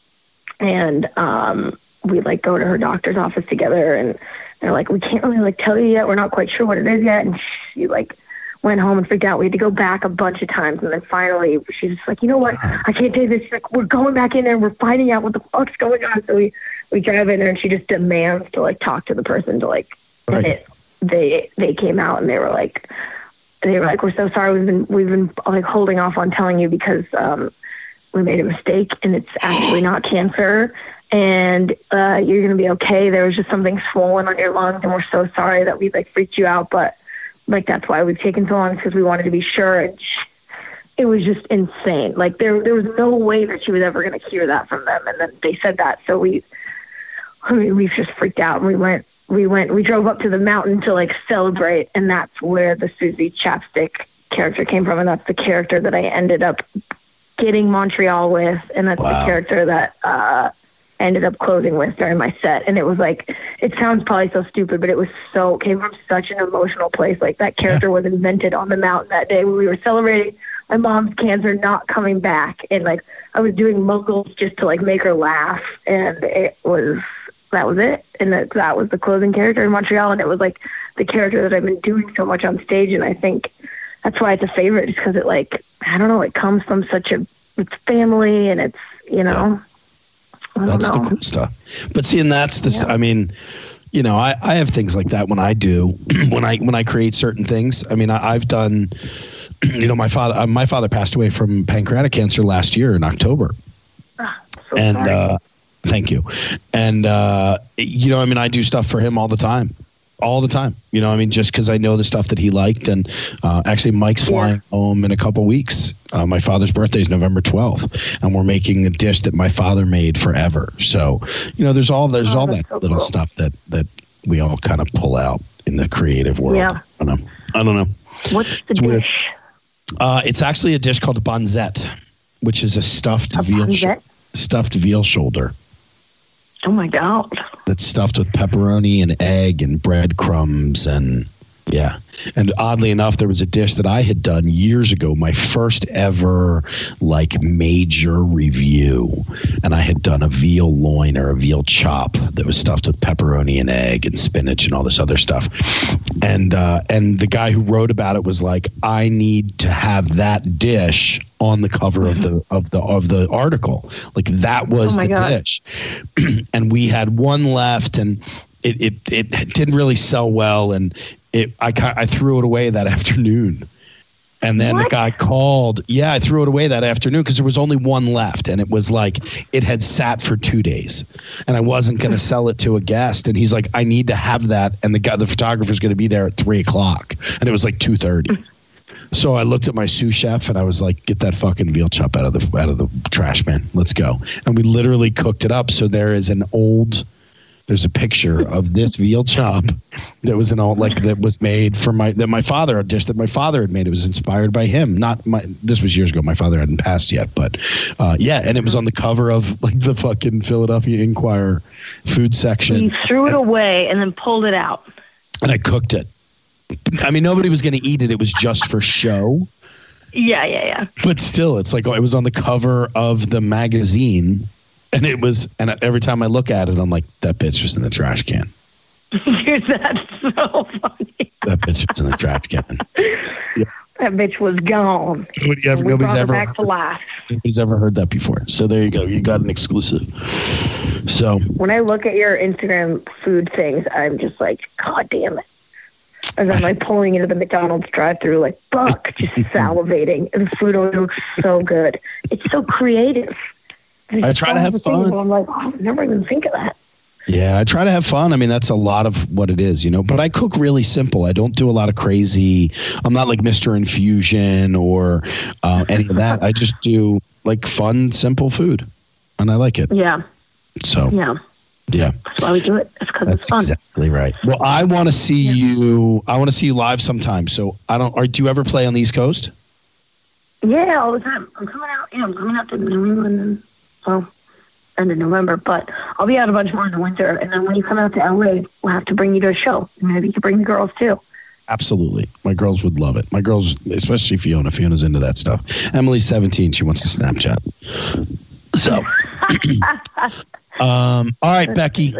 and um, we like go to her doctor's office together, and they're like, we can't really like tell you yet. We're not quite sure what it is yet, and she like went home and freaked out. We had to go back a bunch of times, and then finally she's just like, you know what? I can't take this. She's like, we're going back in there. and We're finding out what the fuck's going on. So we we drive in there, and she just demands to like talk to the person to like. Right. And it, they they came out and they were like, they were like, we're so sorry. We've been we've been like holding off on telling you because um, we made a mistake, and it's actually not cancer. And uh, you're gonna be okay. There was just something swollen on your lungs, and we're so sorry that we like freaked you out, but like that's why we've taken so long because we wanted to be sure. And it was just insane. Like there, there was no way that she was ever going to hear that from them. And then they said that, so we, I mean, we just freaked out. And we went, we went, we drove up to the mountain to like celebrate, and that's where the Susie Chapstick character came from, and that's the character that I ended up getting Montreal with, and that's Wow. the character that uh, ended up closing with during my set. And it was like, it sounds probably so stupid, but it was so came from such an emotional place. Like that character was invented on the mountain that day when we were celebrating my mom's cancer not coming back, and like I was doing muggles just to like make her laugh, and it was that was it, and that that was the closing character in Montreal, and it was like the character that I've been doing so much on stage, and I think that's why it's a favorite, just because it like I don't know, it comes from such a it's family, and it's you know. I That's the cool stuff. But seeing that's the. Yeah. I mean, you know, I, I have things like that when I do when I when I create certain things. I mean, I, I've done. You know, my father uh, my father passed away from pancreatic cancer last year in October, So and uh, thank you. And uh, you know, I mean, I do stuff for him all the time. All the time, you know. I mean, just because I know the stuff that he liked, and uh, actually, Mike's Yeah. flying home in a couple weeks. Uh, my father's birthday is November twelfth, and we're making the dish that my father made forever. So, you know, there's all there's Oh, all that so little cool. stuff that that we all kind of pull out in the creative world. Yeah. I don't know. I don't know. What's the it's dish? Uh, it's actually a dish called banzette, which is a stuffed A veal sh- stuffed veal shoulder Oh my god! that's stuffed with pepperoni and egg and breadcrumbs and yeah. And oddly enough, there was a dish that I had done years ago, my first ever like major review. And I had done a veal loin or a veal chop that was stuffed with pepperoni and egg and spinach and all this other stuff. And uh, and the guy who wrote about it was like, I need to have that dish on the cover of the of the of the article. Like that was Oh the God. dish. and we had one left and it, it, it didn't really sell well and it I, I threw it away that afternoon. And then the guy called. Yeah i threw it away that afternoon because there was only one left and it was like it had sat for two days. And i wasn't going to hmm. sell it to a guest and he's like i need to have that and the guy the photographer's going to be there at three o'clock and it was like 2.30 hmm. so I looked at my sous chef and I was like, "Get that fucking veal chop out of the out of the trash, man. Let's go." And we literally cooked it up. So there is an old, there's a picture of this veal chop that was an old like that was made for my that my father a dish that my father had made. It was inspired by him. Not my. This was years ago. My father hadn't passed yet, but uh, yeah, and it was on the cover of like the fucking Philadelphia Inquirer food section You threw it away and then pulled it out. and I cooked it. I mean, nobody was going to eat it. It was just for show. Yeah, yeah, yeah. but still it's like oh, it was on the cover of the magazine and it was and every time i look at it i'm like that bitch was in the trash can Dude, that's so funny. that bitch was in the trash can That bitch was gone. Nobody ever, nobody's ever back to life. nobody's ever heard that before so there you go you got an exclusive so When I look at your Instagram food things, I'm just like, God damn it. As I'm like pulling into the McDonald's drive through like buck, just salivating. And the food looks so good. It's so creative. I try to have fun. I'm like, oh, I never even think of that. yeah i try to have fun i mean that's a lot of what it is you know but i cook really simple i don't do a lot of crazy i'm not like mr infusion or uh, any of that i just do like fun simple food and i like it Yeah, so yeah. yeah That's why we do it. It's because it's fun. exactly right. Well, I want to see you. I want to see you live sometime. So I don't. Are do you ever play on the East Coast? Yeah, all the time. I'm coming out. Yeah, I'm coming out to New England in well, end of November, but I'll be out a bunch more in the winter. And then when you come out to LA, we'll have to bring you to a show. Maybe you can bring the girls too. Absolutely. My girls would love it. My girls, especially Fiona. Fiona's into that stuff. Emily's 17. She wants to Snapchat. So, um, all right, Becky.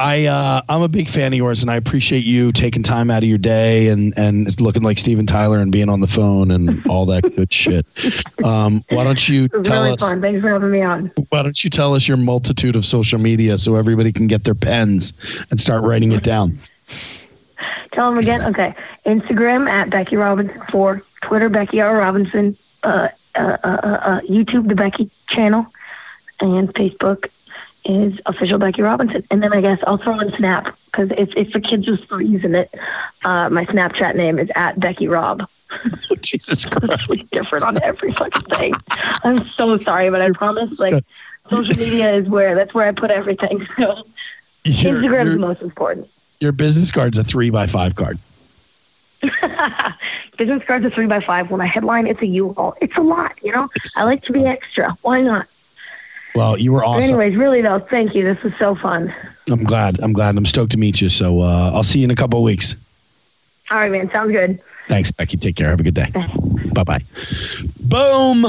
I uh, I'm a big fan of yours, and I appreciate you taking time out of your day and and looking like Steven Tyler and being on the phone and all that good shit. Um, why don't you tell really us? Fun. Thanks for having me on. Why don't you tell us your multitude of social media so everybody can get their pens and start writing it down? Tell them again. Okay, Instagram at Becky Robinson four, Twitter Becky R Robinson, uh, uh, uh, uh, YouTube the Becky channel, and Facebook is official Becky Robinson. And then I guess I'll throw in Snap because if if the kids are still using it, uh, my Snapchat name is at Becky Rob. Jesus Christ. It's different on every fucking thing. I'm so sorry, but I promise, like, social media is where that's where I put everything. So Your, Instagram is your, the most important. your business card's a three by five card. Business cards are three by five. When I headline, it's a U-Haul. It's a lot, you know. I like to be extra. Why not? Well, you were But awesome. anyways, really though, thank you. This was so fun. I'm glad. I'm glad. I'm stoked to meet you. So uh, I'll see you in a couple of weeks. All right, man. Sounds good. Thanks, Becky. Take care. Have a good day. Bye bye. Boom.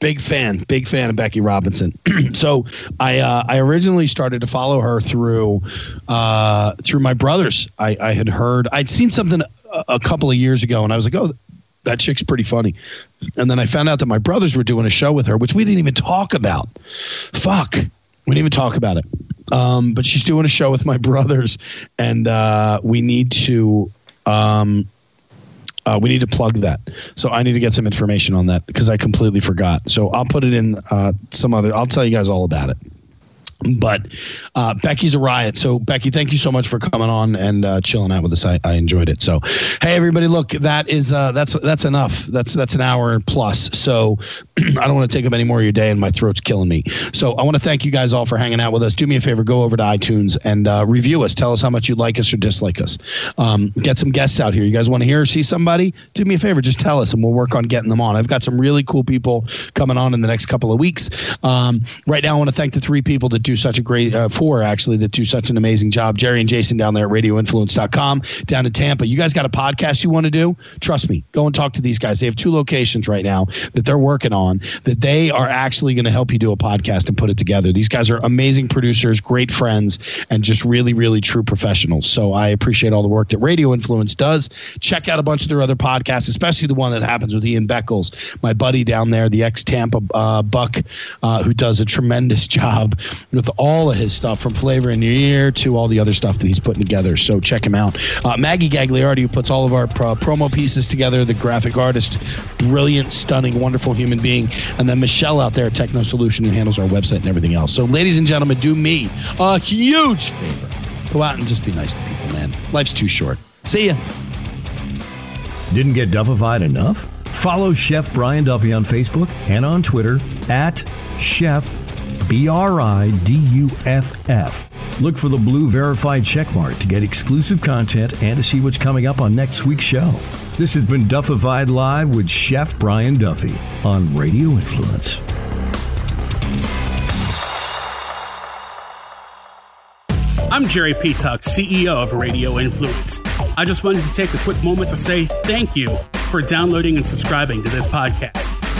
Big fan, big fan of Becky Robinson. so I uh, I originally started to follow her through uh, through my brothers. I, I had heard I'd seen something a, a couple of years ago, and I was like, oh, that chick's pretty funny. And then I found out that my brothers were doing a show with her, which we didn't even talk about. Fuck, we didn't even talk about it. Um, but she's doing a show with my brothers, and uh, we need to um, uh, we need to plug that. So I need to get some information on that because I completely forgot. So I'll put it in uh, some other. I'll tell you guys all about it. But uh, Becky's a riot. So Becky, thank you so much for coming on and uh, chilling out with us. I, I enjoyed it. So, hey everybody, look, that is uh, that's that's enough. That's that's an hour plus. So I don't want to take up any more of your day, and my throat's killing me. So I want to thank you guys all for hanging out with us. Do me a favor, go over to iTunes and uh, review us. Tell us how much you like us or dislike us. Um, get some guests out here. You guys want to hear or see somebody? Do me a favor, just tell us, and we'll work on getting them on. I've got some really cool people coming on in the next couple of weeks. Um, right now, I want to thank the three people that do such a great uh, four actually that do such an amazing job. Jerry and Jason down there at RadioInfluence.com down in Tampa. You guys got a podcast you want to do? Trust me, go and talk to these guys. They have two locations right now that they're working on that they are actually going to help you do a podcast and put it together. These guys are amazing producers, great friends, and just really, really true professionals. So I appreciate all the work that Radio Influence does. Check out a bunch of their other podcasts, especially the one that happens with Ian Beckles, my buddy down there, the ex Tampa uh, Buck, uh, who does a tremendous job with all of his stuff from Flavor in Your Ear to all the other stuff that he's putting together. So check him out. Uh, Maggie Gagliardi, who puts all of our pro- promo pieces together, the graphic artist, brilliant, stunning, wonderful human being. And then Michelle out there at Techno Solution, who handles our website and everything else. So, ladies and gentlemen, do me a huge favor. Go out and just be nice to people, man. Life's too short. See ya. Didn't get Duffified enough? Follow Chef Brian Duffy on Facebook and on Twitter at Chef B R I D U F F. Look for the blue verified checkmark to get exclusive content and to see what's coming up on next week's show. This has been Duffified Live with Chef Brian Duffy on Radio Influence. I'm Jerry P. Tuck, CEO of Radio Influence. I just wanted to take a quick moment to say thank you for downloading and subscribing to this podcast.